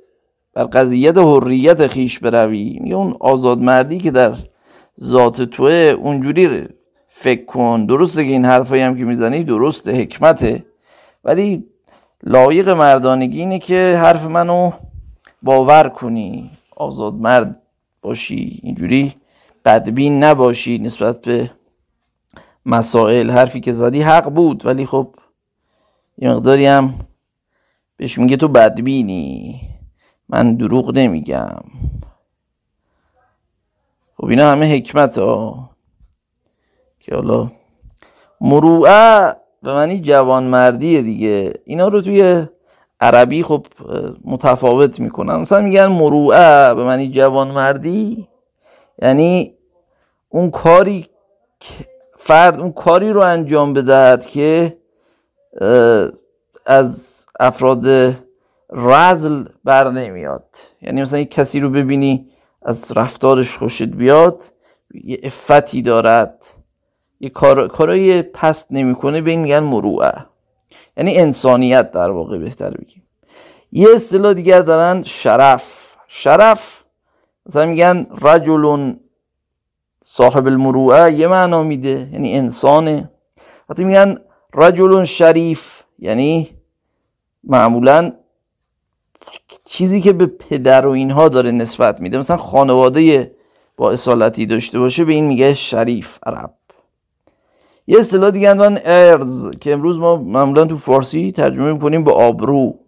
بر قضیت حریت خیش بروی. میگه اون آزاد مردی که در ذات توه اونجوری فکر کن. درسته که این حرفایی هم که می‌زنی درسته حکمته. ولی لایق مردانگی اینه که حرف منو باور کنی. آزاد مرد باشی اینجوری بدبین نباشی نسبت به مسائل. حرفی که زدی حق بود ولی خب یه مقداری هم بهش میگه تو بدبینی. من دروغ نمیگم. خب اینا همه حکمت ها. که حالا مروعه به معنی جوانمردیه دیگه. اینا رو توی عربی خب متفاوت می‌کنن. مثلا میگن مروعه به معنی جوانمردی. یعنی اون کاری فرد اون کاری رو انجام بدهد که از افراد رزل بر نمیاد. یعنی مثلا یک کسی رو ببینی از رفتارش خوشت بیاد یه افتی دارد. یه کار... کارای پست نمی‌کنه به این میگن مروعه. یعنی انسانیت در واقع بهتر بگیم. یه اصطلاح دیگر دارن شرف. شرف مثلا میگن رجل صاحب المروعه یه معنا میده یعنی انسانه. وقتی میگن رجل شریف یعنی معمولا چیزی که به پدر و اینها داره نسبت میده. مثلا خانواده با اصالتی داشته باشه به این میگه شریف عرب. یه اصطلاح دیگه اندوان ارز که امروز ما معمولا تو فارسی ترجمه می‌کنیم به آبرو.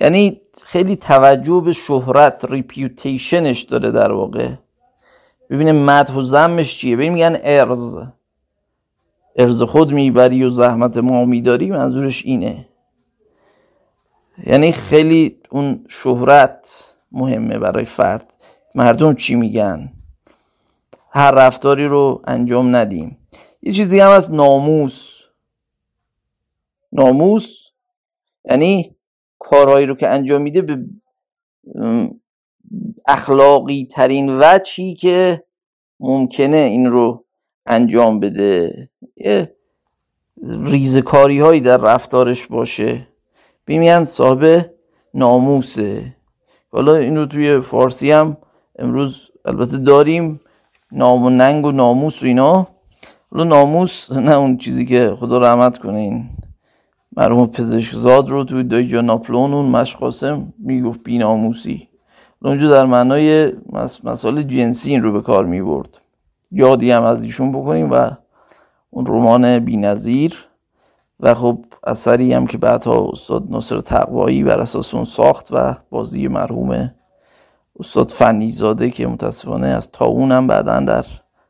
یعنی خیلی توجه به شهرت ریپیوتیشنش داره در واقع. ببینه مدح و زمش چیه؟ ببین میگن ارز. ارز خود می‌بری و زحمت ما میداری منظورش اینه. یعنی خیلی اون شهرت مهمه برای فرد. مردم چی میگن؟ هر رفتاری رو انجام ندیم. یه چیزی هم از ناموس. ناموس یعنی کارهایی رو که انجام میده به اخلاقی ترین وجهی که ممکنه این رو انجام بده. یه ریزکاری هایی در رفتارش باشه. بیمیان صاحب ناموسه. حالا این رو توی فارسی هم امروز البته داریم. نام و ننگ و ناموس و اینا. حالا ناموس نه اون چیزی که خدا رحمت کنه این مرحوم پزشکزاد رو توی دایجا ناپلون اون مشقاسم می‌گفت بی ناموسی. اونجا در معنای مسائل جنسی این رو به کار می برد یادی هم از ایشون بکنیم و اون رمان بی نظیر و خب اثری هم که بعدها استاد نصر تقوایی بر اساس اون ساخت و بازی مرحوم استاد فنیزاده که متاسفانه از تاون هم بعدا در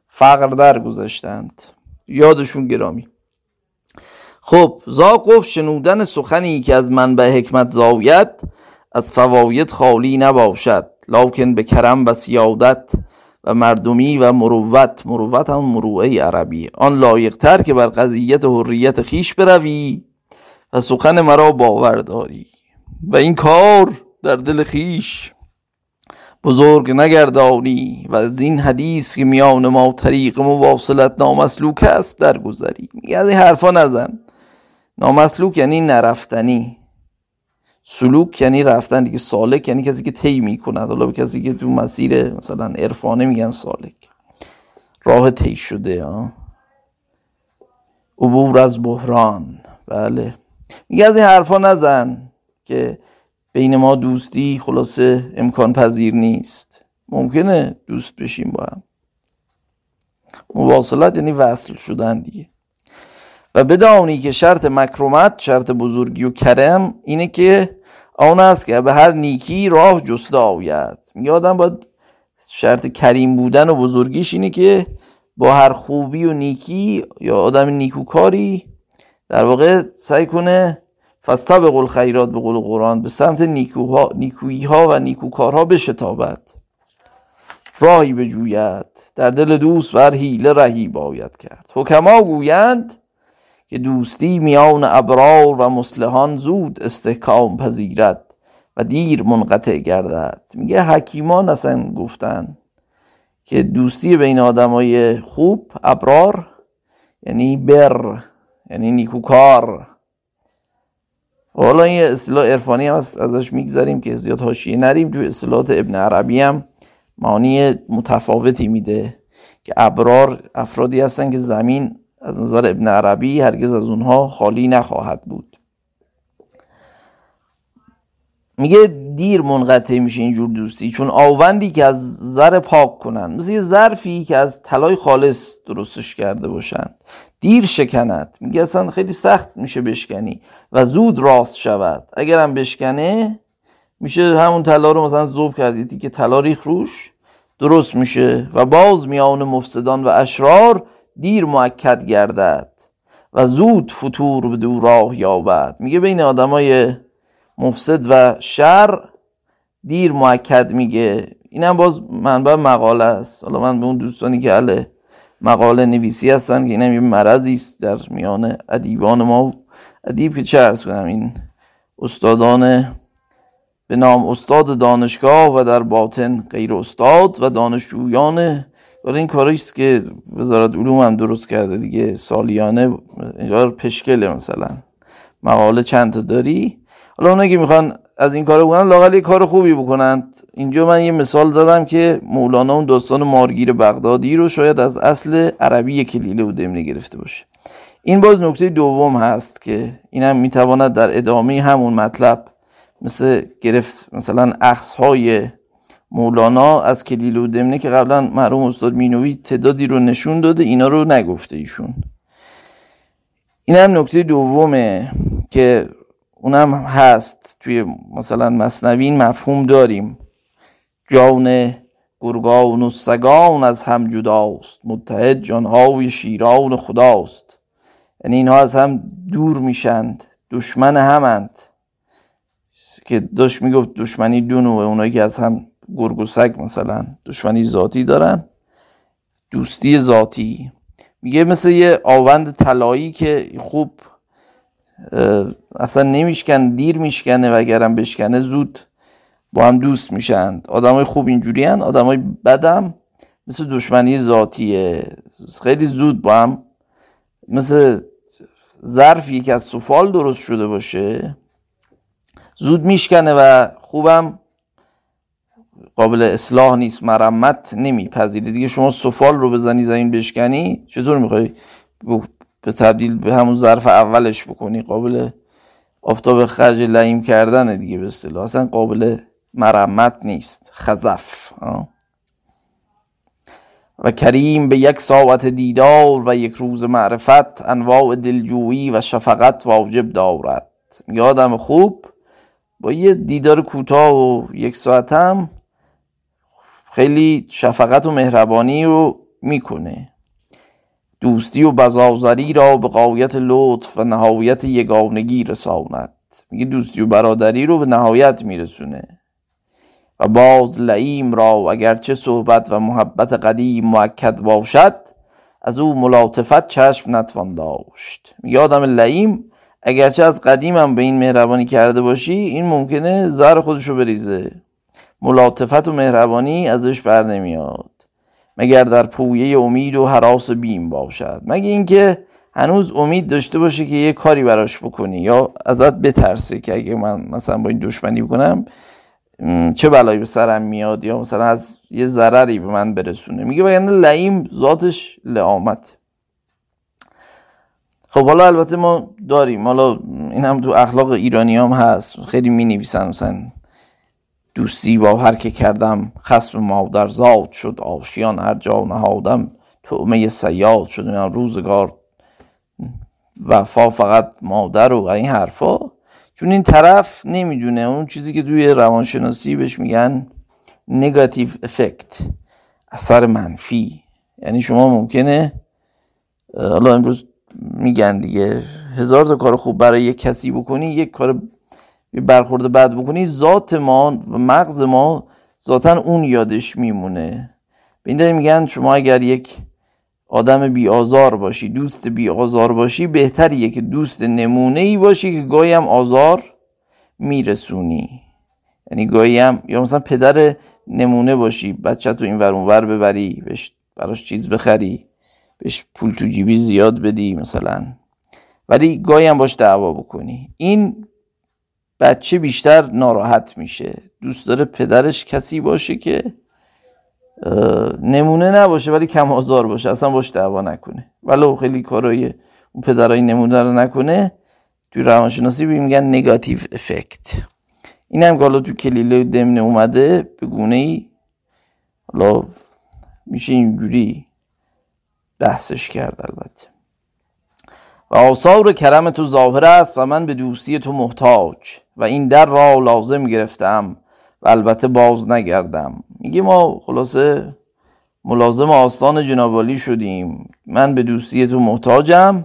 فقر در گذاشتند یادشون گرامی. خب زا گفت شنودن سخنی که از منبع حکمت زاوید از فواید خالی نباشد. لکن به کرم و سیادت و مردمی و مروت مروت هم مروعه عربی. آن لایقتر که بر قضیت حریت خیش بروی و سخن مرا باور داری. و این کار در دل خیش بزرگ نگردانی و از این حدیث که میان ما طریق مواصلت نامسلوک است درگذری میگه از این حرفا نزن. نامسلوک یعنی نرفتنی. سلوک یعنی رفتن. دیگه سالک یعنی کسی که طی می‌کند. حالا کسی که تو مسیر مثلا عرفانه میگن سالک. راه طی شده ها عبور از بحران. بله. میگه از این حرفا نزن که بین ما دوستی خلاصه امکان پذیر نیست. ممکنه دوست بشیم با هم. مواصلت یعنی وصل شدن دیگه. و بدانی که شرط مکرمت شرط بزرگی و کرم اینه که آن است که به هر نیکی راه جسته آید. میگه آدم باید شرط کریم بودن و بزرگیش اینه که با هر خوبی و نیکی یا آدم نیکوکاری در واقع سعی کنه به قول خیرات به قول قرآن به سمت نیکوها، نیکویی ها و نیکوکارها بشتابد. راهی بجوید در دل دوست بر حیله رهی باید کرد. حکما گویند که دوستی میان ابرار و مسلحان زود استحکام پذیرد و دیر منقطع گردد. میگه حکیمان اصلا گفتن که دوستی بین آدمای خوب ابرار یعنی بر یعنی نیکوکار حالا این اصطلاح عرفانی هم ازش می‌گذاریم که زیاد حاشیه نریم. تو اصطلاحات ابن عربی هم معنی متفاوتی میده که ابرار افرادی هستن که زمین از نظر ابن عربی هرگز از اونها خالی نخواهد بود. میگه دیر منقطع میشه اینجور دوستی چون آوندی که از زر پاک کنن مثل یه ظرفی که از طلای خالص درستش کرده باشند. دیر شکند. میگه اصلا خیلی سخت میشه بشکنی و زود راست شود. اگرم بشکنه میشه همون طلا رو مثلا زوب کردیدی که طلا ریخ روش درست میشه. و باز میان مفسدان و اشرار دیر معکد گردد و زود فتور به دو راه یابد. میگه بین آدمای مفسد و شر دیر معکد میگه. اینم باز منبع مقاله است. حالا من به اون دوستانی که مقاله نویسی هستن که اینم یه مرضی است در میان ادیبان ما. ادیب که چه ارز کنم این استادان به نام استاد دانشگاه و در باطن غیر استاد و دانشجویان. این کاریست که وزارت علوم هم درست کرده دیگه سالیانه انگار پشکله مثلا. مقاله چند تا داری؟ حالا اونایی که می‌خوان از این کار بکنن لاغل یه کار خوبی بکنند اینجا من یه مثال زدم که مولانا اون داستان مارگیر بغدادی رو شاید از اصل عربی کلیله و دمنه گرفته باشه. این باز نکته دوم هست که این هم می‌تواند در ادامه همون مطلب مثل گرفت مثلا اخص های مولانا از کلیل و دمنه که قبلا مرحوم استاد مینوی تعدادی رو نشون داده اینا رو نگفته ایشون. این هم نکته دومه که اونم هست. توی مثلا مصنوین مفهوم داریم. جان گرگان و سگان از هم جداست. متحد جانهای شیران خداست. یعنی اینها از هم دور میشند. دشمن همند. که داشت می‌گفت دشمنی دو نوعه اونایی که از هم گرگ و سگ مثلا دشمنی ذاتی دارن. دوستی ذاتی. میگه مثل یه آوند طلایی که خوب اصلا نمیشکن دیر میشکنه و اگرم بشکنه زود با هم دوست میشند آدمای خوب اینجوری هن آدمای بدم مثل دشمنی ذاتیه. خیلی زود با هم مثل ظرفی که از سفال درست شده باشه زود میشکنه و خوبم قابل اصلاح نیست مرمت نمیپذیره. دیگه شما سفال رو بزنی زمین بشکنی چطور می‌خوای به تبدیل به همون ظرف اولش بکنی؟ قابل آفتاب خرج لعیم کردن دیگه به اصطلاح. اصلا قابل مرمت نیست. خزف. و کریم به یک ساعت دیدار و یک روز معرفت انواع دلجویی و شفقت واجب دارد. آدم خوب با یه دیدار کوتاه و یک ساعت هم خیلی شفقت و مهربانی رو می‌کنه. دوستی و بزازری را به قایت لطف و نهایت یگانگی رساند. میگه دوستی و برادری رو به نهایت میرسونه. و باز لعیم را اگرچه صحبت و محبت قدیم معکد باشد از او ملاطفت چشم نتوان داشت. میگه آدم لعیم اگرچه از قدیمم به این مهربانی کرده باشی این ممکنه زهر خودشو بریزه. ملاطفت و مهربانی ازش بر نمیاد. مگر در پویه امید و حراس بیم باشد. مگه اینکه هنوز امید داشته باشه که یه کاری براش بکنی یا ازت بترسه که اگه من مثلا با این دشمنی بکنم چه بلایی به سرم میاد یا مثلا از یه ضرری به من برسونه. میگه وگرنه لعیم ذاتش لعامت. خب حالا البته ما داریم. حالا این هم تو اخلاق ایرانی هم هست. خیلی می نویسن مثلا دوستی با هر که کردم خسم مادر زاد شد آشیان هر جا نهادم. تومه سیاد شد روزگار. وفا فقط مادر و این حرفا. چون این طرف نمی‌دونه اون چیزی که توی روانشناسی بهش میگن نگاتیو افکت اثر منفی. یعنی شما ممکنه حالا امروز میگن دیگه هزار تا کار خوب برای یک کسی بکنی یک کار برخورد بد بکنی ذات ما و مغز ما ذاتا اون یادش میمونه. به این میگن شما اگر یک آدم بی آزار باشی دوست بی آزار باشی بهتریه که دوست نمونه ای باشی که گاهی هم آزار میرسونی. یعنی گاهی هم یا مثلا پدر نمونه باشی بچه تو این ور ببری بهش براش چیز بخری بهش پول تو جیبی زیاد بدی مثلا. ولی گاهی هم باش دعوا بکنی. این بچه بیشتر ناراحت میشه. دوست داره پدرش کسی باشه که نمونه نباشه ولی کم آزار باشه. اصلا باش دعوا نکنه. ولو خیلی کارای اون پدرای نمونه رو نکنه. توی روانشناسی میگن نگاتیو افکت. این هم حالا تو کلیله دمنه اومده به گونه ای حالا میشه اینجوری بحثش کرد البته. و آثار کرم تو ظاهر است و من به دوستی تو محتاج. و این در را لازم گرفتم و البته باز نگردم. میگه ما خلاصه ملازم آستان جنابالی شدیم. من به دوستی تو محتاجم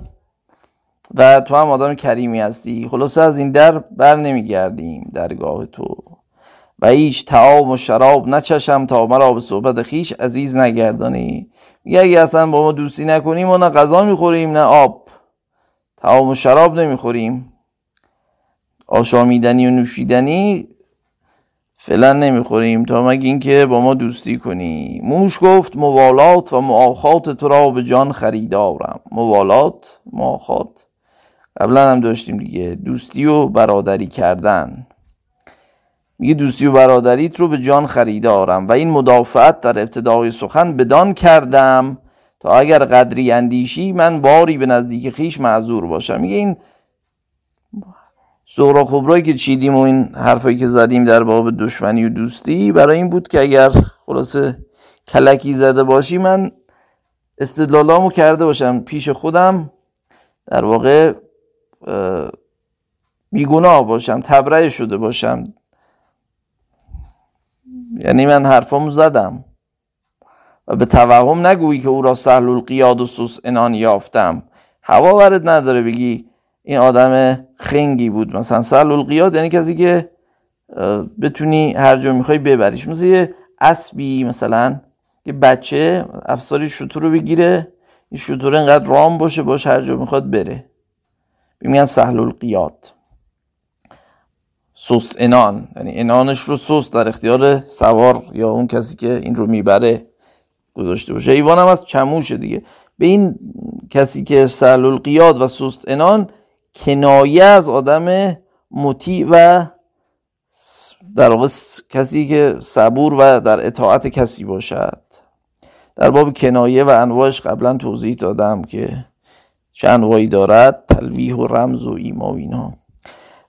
و تو هم آدم کریمی هستی. خلاصه از این در بر نمیگردیم درگاه تو. و هیچ تعام و شراب نچشم تا مرا به صحبت خیش عزیز نگردانی. میگه اگه اصلا با ما دوستی نکنیم ما نه غذا می‌خوریم نه آب. تعام و شراب نمی‌خوریم. آشامیدنی و نوشیدنی فعلا نمی‌خوریم تا مگه اینکه با ما دوستی کنی. موش گفت موالات و معاخات تو را به جان خریدارم موالات معاخات قبلا هم داشتیم دیگه. دوستی و برادری کردن. میگه دوستی و برادریت رو به جان خریدارم و این مدافعت در ابتدای سخن بدان کردم تا اگر قدری اندیشی من باری به نزدیک خیش معذور باشم. میگه این زهرا کبرایی که چیدیم و این حرفایی که زدیم در باب دشمنی و دوستی برای این بود که اگر خلاصه کلکی زده باشی من استدلالامو کرده باشم پیش خودم در واقع بیگناه باشم تبرئه شده باشم. یعنی من حرفامو زدم و به توهم نگویی که او را سهل القیاد و سوس انان یافتم. هوا ورد نداره بگی این آدم خنگی بود مثلا. سهل القیاد یعنی کسی که بتونی هر جا می‌خوای ببریش. مثل یه اسبی مثلا یه بچه افساری شطور رو بگیره این شطور انقدر رام باشه باش هر جا می‌خواد بره. میگن سهل القیاد سست انان. یعنی انانش رو سست در اختیار سوار یا اون کسی که این رو می‌بره گذاشته باشه. ایوان هم از چموشه دیگه. به این کسی که سهل القیاد و سست انان کنایه از آدم مطیع و در واقع کسی که صبور و در اطاعت کسی باشد. در باب کنایه و انواعش قبلا توضیح دادم که چه انواعی دارد تلویح و رمز و ایما و اینا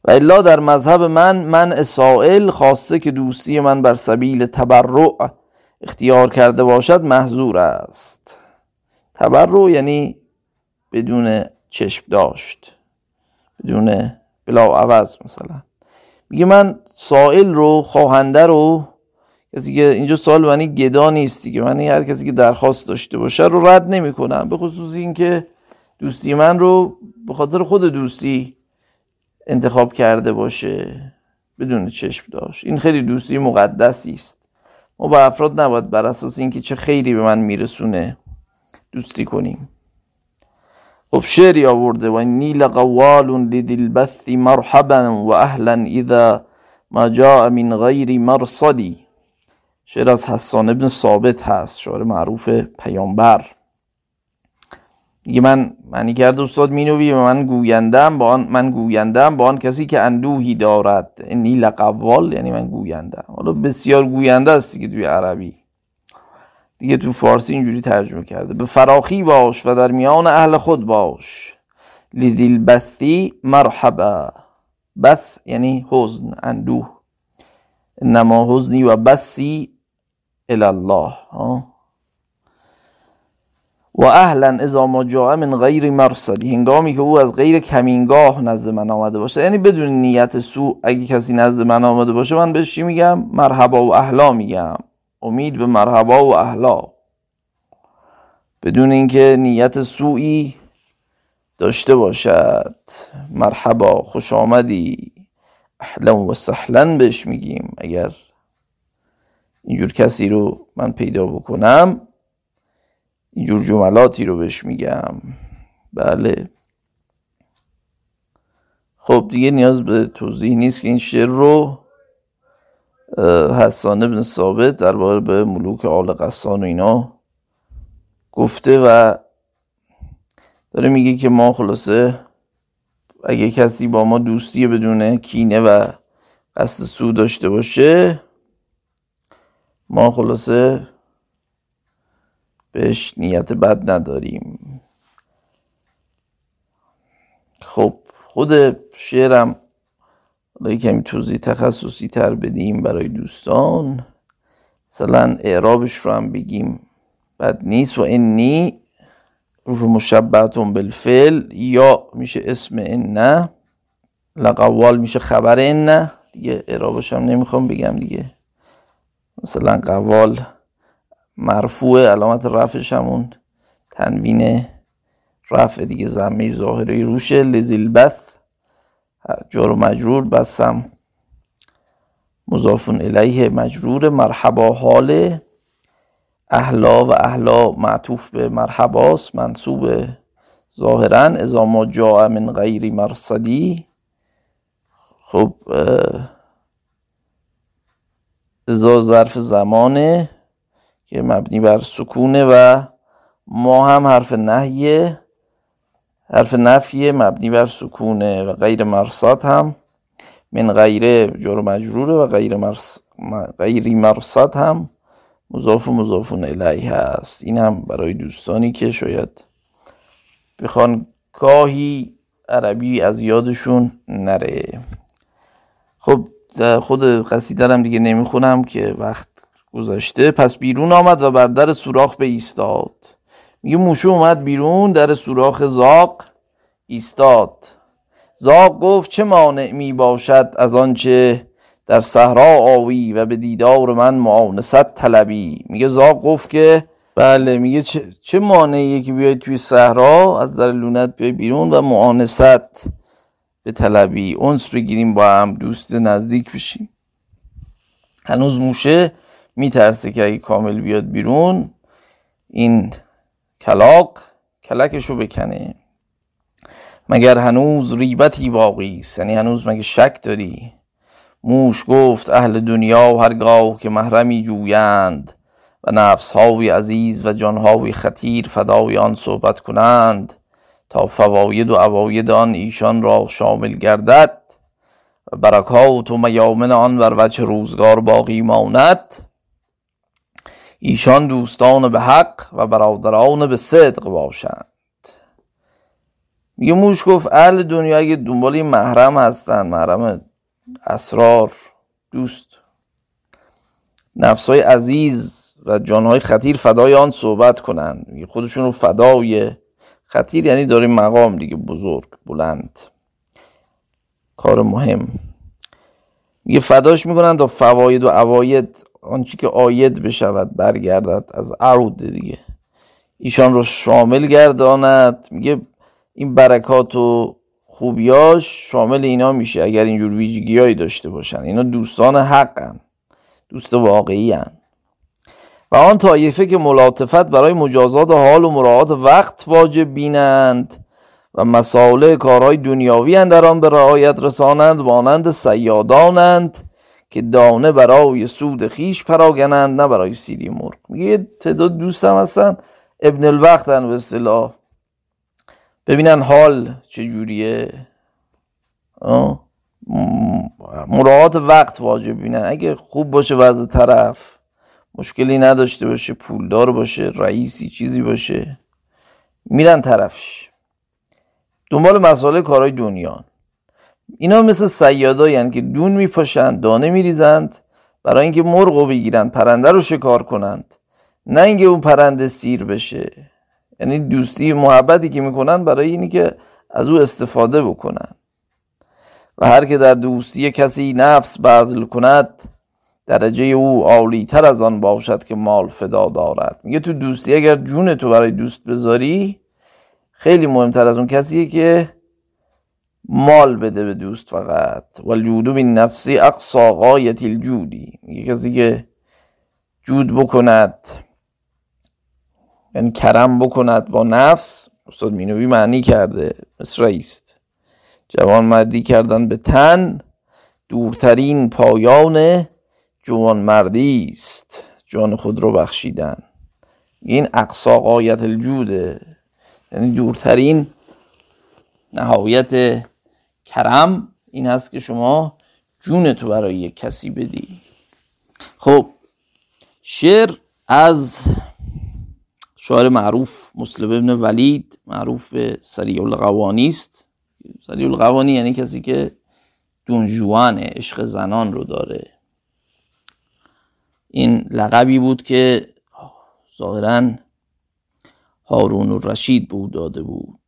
و الا در مذهب من من اسائل خاصه که دوستی من بر سبیل تبرع اختیار کرده باشد محضور است. تبرع یعنی بدون چشم داشت. بدون بلا عوض مثلا. میگه من سائل رو خواهنده رو کسی که اینجا سوال معنی گدا نیست دیگه. من هر کسی که درخواست داشته باشه رو رد نمی‌کنم. به خصوص اینکه دوستی من رو به خاطر خود دوستی انتخاب کرده باشه. بدون چشم داشت. این خیلی دوستی مقدسی است. ما با افراد نباید بر اساس اینکه چه خیری به من میرسونه دوستی کنیم. خب شعری آورده و نیل قوال لدلبث مرحبا و اهلا اذا ما جاء من غیر مرصدی. شعر از حسان ابن ثابت هست شعر معروف پیامبر. میگه من معنی کرده استاد مینوی و من گویندم با آن من گویندم با آن کسی که اندوهی دارد. نیل قوال یعنی من گویندم حالا بسیار گوینده است دیگه توی عربی. دیگه تو فارسی اینجوری ترجمه کرده. به فراخی باش و در میان اهل خود باش. لیدیل بثی مرحبا. بث یعنی حزن اندوه. انما حزنی و بسی الله و اهلا اذا ما من غیر مرصدی. هنگامی که او از غیر کمینگاه نزد من آمده باشه. یعنی بدون نیت سو اگه کسی نزد من آمده باشه من بهش چی میگم؟ مرحبا و اهلا میگم. امید به مرحبا و اهلا. بدون اینکه نیت سوئی داشته باشد مرحبا خوش آمدی. اهلا و سهلا بهش میگیم. اگر اینجور کسی رو من پیدا بکنم اینجور جملاتی رو بهش میگم. بله. خب دیگه نیاز به توضیح نیست که این شعر رو حسان ابن ثابت درباره به ملوک آل قسان و اینا گفته و داره میگه که ما خلاصه اگه کسی با ما دوستی بدونه کینه و قصد سو داشته باشه ما خلاصه بهش نیت بد نداریم. خب خود شعرم حالا کمی توضیح تخصصی تر بدیم برای دوستان. مثلا اعرابش رو هم بگیم. بد نیست. و اینی رو مشبهتون بالفعل. یا میشه اسم این نه لقوال میشه خبر این نه دیگه اعرابش هم نمی‌خوام بگم دیگه. مثلا قوال مرفوع علامت رفعش همون تنوین رفع دیگه زمه ظاهری روشه. لزیل جار و مجرور بستم. مضافون الیه مجرور مرحبا حال اهلا و اهلا معطوف به مرحباست منصوب ظاهرا. اذا ما جاء من غیر مرصدی. خب ازا ظرف زمانه که مبنی بر سکونه و ما هم حرف نهیه. حرف نفیه مبنی بر سکونه و غیر مرصد هم من غیره جور مجروره و غیر مرس... غیری مرصد هم مضاف و مضاف الیه هست این هم برای دوستانی که شاید بخوان گاهی عربی از یادشون نره. خب خود قصیده هم دیگه نمی‌خونم که وقت گذاشته پس بیرون آمد و بر در سوراخ به ایستاد میگه موشو اومد بیرون در سوراخ زاق ایستاد. زاق گفت چه مانع می باشد از آنچه در صحرا آوی و به دیدار من معانست طلبی؟ میگه زاق گفت که بله میگه چه, چه مانعیه که بیای توی صحرا؟ از در لونت بیای بیرون و معانست به طلبی. اونس بگیریم با هم دوست نزدیک بشیم. هنوز موشه میترسه که اگه کامل بیاد بیرون این کلاق کلکشو بکنه مگر هنوز ریبتی باقی است؟ یعنی هنوز مگه شک داری؟ موش گفت اهل دنیا هرگاه که محرمی جویند و نفسهاوی عزیز و جانهاوی خطیر فدای آن صحبت کنند تا فواید و عواید آن ایشان را شامل گردد و برکات و میامن آن بر وجه روزگار باقی ماند. ایشان دوستان به حق و برادران به صدق باشند. میگه موش گفت اهل دنیا اگه دنبال محرم هستن محرم اسرار دوست نفسهای عزیز و جانهای خطیر فدای آن صحبت کنند. میگه خودشون رو فدای خطیر یعنی داره مقام دیگه بزرگ بلند. کار مهم. میگه فداش می‌کنن تا فواید و عواید آنچه که آید بشود برگردد از عرود دیگه. ایشان رو شامل گرداند. میگه این برکات و خوبیاش شامل اینا میشه اگر اینجور ویژگیهایی داشته باشن. اینا دوستان حقن. دوست واقعی هن. و آن طایفه که ملاطفت برای مجازات حال و مراعات وقت واجب بینند و مسائل کارهای دنیاوی در آن به رعایت رسانند مانند سیادانند. که دانه برای سود خیش پراگنند نه برای سیری مرغ. میگه تعداد دوستم هستن ابن الوقتن به اصطلاح. ببینن حال چجوریه. مراعات وقت واجب بینن. اگه خوب باشه وضع طرف مشکلی نداشته باشه پولدار باشه رئیسی چیزی باشه میرن طرفش. دنبال مسائل کارهای دنیا اینا مثل سیادا یعنی که دون میپاشند دانه میریزند برای اینکه مرغ رو بگیرند پرنده رو شکار کنند. نه اینکه اون پرنده سیر بشه. یعنی دوستی محبتی که می‌کنن برای اینی که از او استفاده بکنن و هر که در دوستی کسی نفس بذل کند درجه او عالی تر از آن باشد که مال فدا دارد. میگه تو دوستی اگر جون تو برای دوست بذاری خیلی مهمتر از اون کسیه که مال بده به دوست فقط. والجود بین نفسی اقصا غایت الجودی میگه کسی که جود بکند یعنی کرم بکند با نفس استاد مینوی معنی کرده مثل است جوان مردی کردن به تن دورترین پایان جوان مردی است. جان خود رو بخشیدن. این اقصا قایت الجوده. یعنی دورترین نهایت کرم این هست که شما جون تو برای یک کسی بدی. خب شعر از شاعر معروف مسلم ابن ولید معروف به سریع القوانی است. سریع القوانی یعنی کسی که دونجوان عشق زنان رو داره. این لقبی بود که ظاهرا هارون الرشید به او داده بود.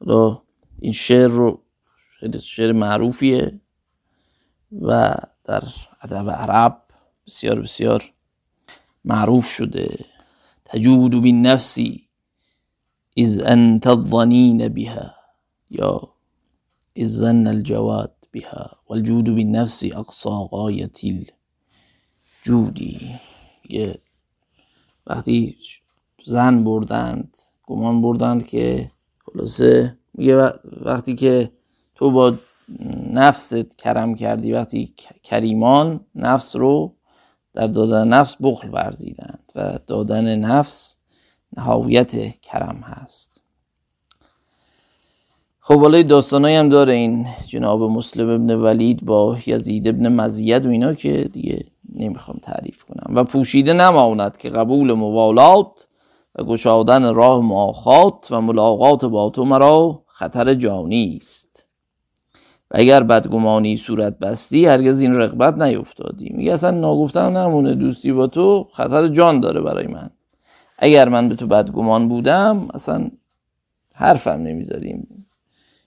حالا این شعر رو شعر معروفیه و در ادب عرب بسیار بسیار معروف شده. تجود بالنفس إذ أنت الظنين بها يا إذ ظن الجواد بها والجود بالنفس أقصى غاية الجودی یه وقتی زن بردند گمان بردند که خلاصه میگه وقتی که تو با نفست کرم کردی وقتی کریمان نفس رو در دادن نفس بخل ورزیدند و دادن نفس نهایت کرم هست. خب حالا داستانایی هم داره این جناب مسلم ابن ولید با یزید ابن مزید و اینا که دیگه نمی‌خوام تعریف کنم. و پوشیده نماند که قبول موالات و گشادن راه مؤاخات و ملاقات با تو مرا خطر جانی است. و اگر بدگمانی صورت بستی هرگز این رغبت نیفتادی. میگه اصلا ناگفتم نمونه دوستی با تو خطر جان داره برای من. اگر من به تو بدگمان بودم اصلا حرفم نمی‌زدیم.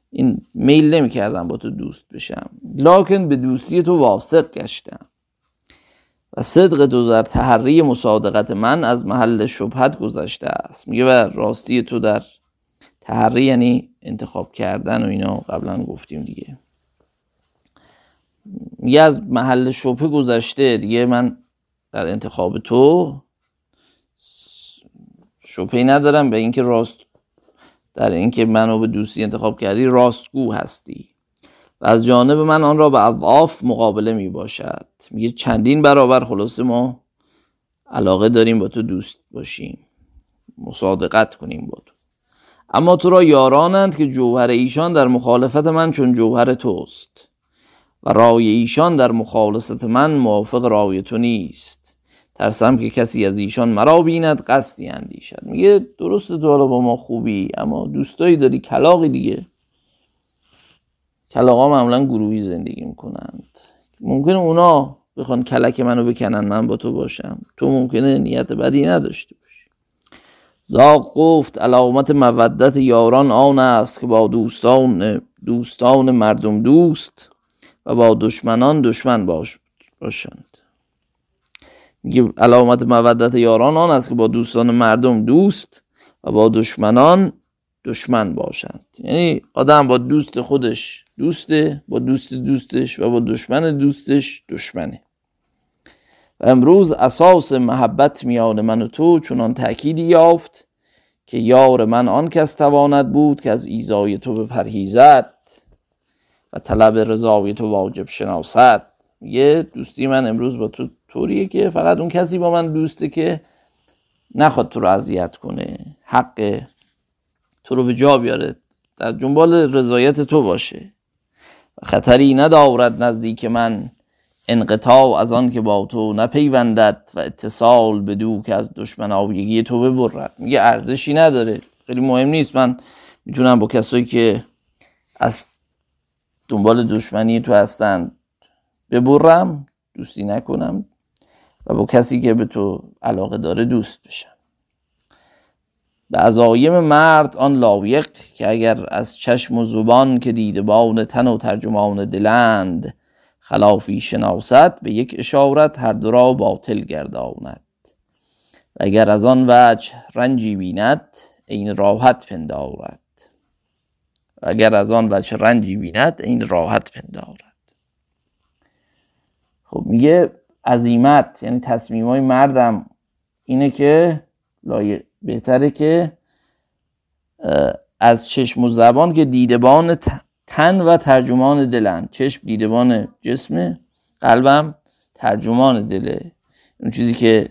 این میل نمی کردم با تو دوست بشم. لاکن به دوستی تو واثق گشتم. و صدق تو در تحری مصادقت من از محل شبهت گذشته است. میگه و راستی تو در تحری یعنی انتخاب کردن و اینا قبلا گفتیم دیگه. میگه از محل شبه گذشته دیگه من در انتخاب تو شبهی ندارم به اینکه راست در اینکه منو به دوستی انتخاب کردی راستگو هستی. و از جانب من آن را به اضعاف مقابله می باشد میگه چندین برابر خلاصه ما علاقه داریم با تو دوست باشیم. مصادقت کنیم با تو. اما تو را یارانند که جوهر ایشان در مخالفت من چون جوهر توست. و رای ایشان در مخالصت من موافق رای تو نیست. ترسم که کسی از ایشان مرا بیند قصدی اندیشد. میگه درست تو حالا با ما خوبی اما دوستایی داری کلاقی دیگه. کلاقا معمولا گروهی زندگی می‌کنند. ممکنه اونا بخوان کلک منو بکنن من با تو باشم. تو ممکنه نیت بدی نداشته باشی. زاق گفت علامت مودت یاران آن است که با دوستان دوستان مردم دوست. و با دشمنان دشمن باش باشند. میگه علامت مودت یاران آن است که با دوستان مردم دوست و با دشمنان دشمن باشند. یعنی آدم با دوست خودش دوسته با دوست دوستش و با دشمن دوستش دشمنه. و امروز اساس محبت میان من و تو چنان تأکیدی یافت که یار من آن کس تواند بود که از ایزای تو بپرهیزد. و طلب رضای تو واجب شناسد. یه دوستی من امروز با تو طوریه که فقط اون کسی با من دوسته که نخواد تو رو اذیت کنه. حق تو رو به جا بیاره. در جنبال رضایت تو باشه. خطری ندارد نزدیک من انقطاع از آن که با تو نپیوندد و اتصال به دو که از دشمن آویگی تو ببرد. میگه ارزشی نداره. خیلی مهم نیست. من می‌تونم با کسایی که از دنبال دشمنی تو هستن ببرم دوستی نکنم و با کسی که به تو علاقه داره دوست بشم. به عزایم مرد آن لایق که اگر از چشم و زبان که دیدبان تن و ترجمان دلند خلافی شناست به یک اشارت هر دو را باطل گرداند. و اگر از آن وجه رنجی بیند این راحت پندارد. اگر از آن وجه رنجی بیند این راحت پندارد. خب میگه عظیمت یعنی تصمیم های مردم اینه که لایه بهتره که از چشم و زبان که دیدبان تن و ترجمان دلن چشم دیدبان جسم قلبم ترجمان دله اون چیزی که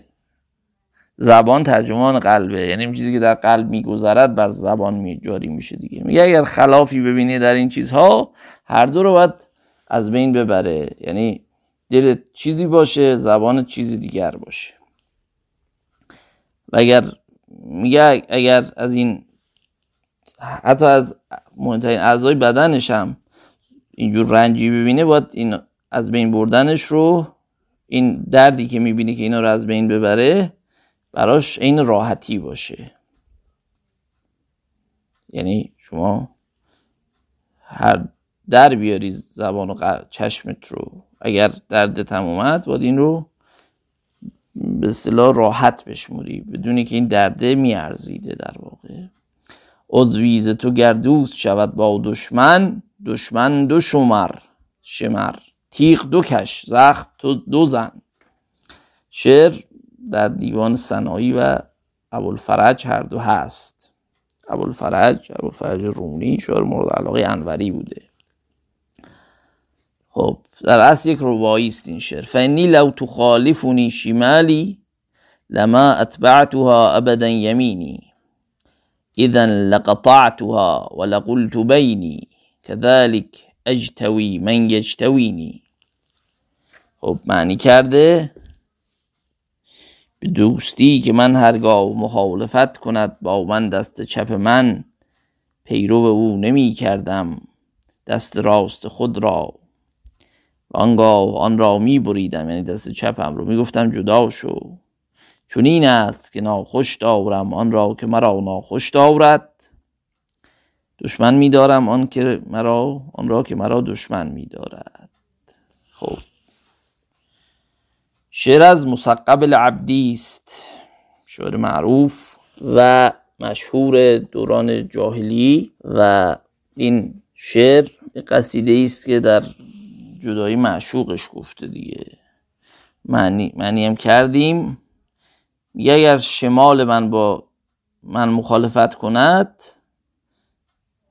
زبان ترجمان قلبه. یعنی اون چیزی که در قلب میگذرد بر زبان می جاری میشه دیگه. میگه اگر خلافی ببینی در این چیزها هر دو رو باید از بین ببره. یعنی دل چیزی باشه زبان چیزی دیگر باشه. و اگر میگه اگر از این حتی از مهمترین اعضای بدنش هم اینجور رنجی ببینه باید این از بین بردنش رو این دردی که می‌بینی که اینا رو از بین ببره براش این راحتی باشه. یعنی شما هر در بیاری زبان و چشمت رو. اگر دردت هم اومد باید این رو به اصطلاح راحت بشموری. بدونی که این درده میارزیده در واقع. عضویز تو گردوست شود با دشمن دشمن دو شمر. شمر. تیغ دو کش زخم تو دو زن. شعر در دیوان سنایی و ابوالفرج هر دو هست. ابوالفرج ابوالفرج رومی شعر مورد علاقه انوری بوده. خب در اصل یک روایی است این شعر. فنی لو تخالفنی شمالی لما اتبعتها ابدا یمینی. اذا لقطعتها ولقلت بینی. كذلك اجتوی من یجتوینی. خب معنی کرده به دوستی که من هرگاه مخالفت کند با من دست چپ من پیرو او نمی کردم دست راست خود را. و آنگاه آن را می بریدم یعنی دست چپم رو. می گفتم جدا شو. چون این است که ناخوش دارم آن را که مرا ناخوش دارد. دشمن می دارم آن که مرا آن را که مرا دشمن می دارد. خب. شعر از مسقب العبدی است. شعر معروف و مشهور دوران جاهلی و این شعر قصیده است که در جدایی معشوقش گفته دیگه. معنی, معنی هم کردیم. اگر شمال من با من مخالفت کند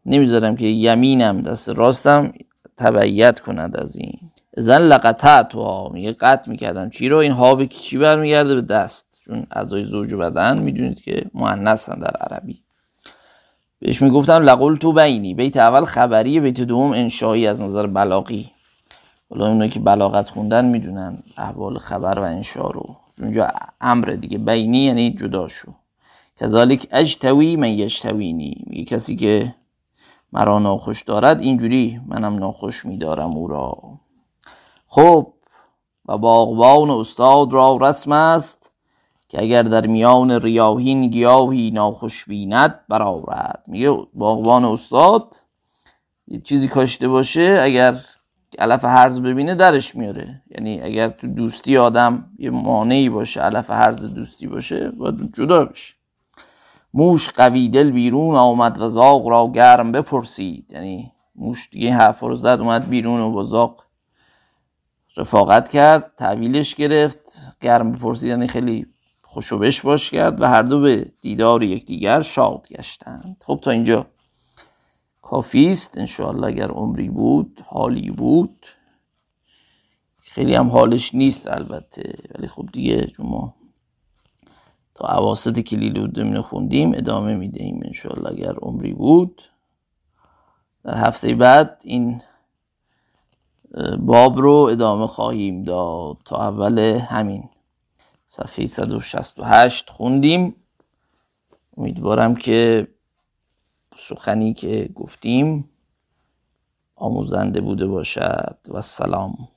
نمی‌ذارم که یمینم دست راستم تبعیت کند از این. زن لقطه تو ها میگه قطع می‌کردم. چی رو این ها به چی برمیگرده به دست؟ چون اعضای زوج بدن می‌دونید که مؤنثن در عربی. بهش می‌گفتم لقل تو بینی. بیت اول خبری بیت دوم انشایی از نظر بلاغی. حالا اونایی که بلاغت خوندن می‌دونن احوال خبر و انشا رو. اونجا امر دیگه. بینی یعنی جدا شو کذالک اجتوی من یجتوینی. میگه کسی که مرا ناخوش دارد اینجوری منم ناخوش میدارم او را. خب و باغبان استاد را رسم است که اگر در میان ریاهین گیاهی ناخوش بیند برآورد. میگه باغبان استاد یه چیزی کاشته باشه اگر علف هرز ببینه درش میاره. یعنی اگر تو دوستی آدم یه مانعی باشه علف هرز دوستی باشه باید جدا بشه. موش قوی دل بیرون آمد و زاغ را گرم بپرسید. یعنی موش دیگه حرفا رو زد اومد بیرون و با زاغ رفاقت کرد تحویلش گرفت گرم بپرسید یعنی خیلی خوشوبش باش کرد و هر دو به دیدار یکدیگر شاد گشتند. خب تا اینجا. کافی است انشاءالله اگر عمری بود حالی بود. خیلی هم حالش نیست البته ولی خب دیگه ما تا عواسط کلیل و دمینه خوندیم ادامه می‌دهیم انشاءالله اگر عمری بود. در هفته بعد این باب رو ادامه خواهیم داد تا اول همین. صفحه 168 خوندیم. امیدوارم که سخنی که گفتیم آموزنده بوده باشد. و سلام.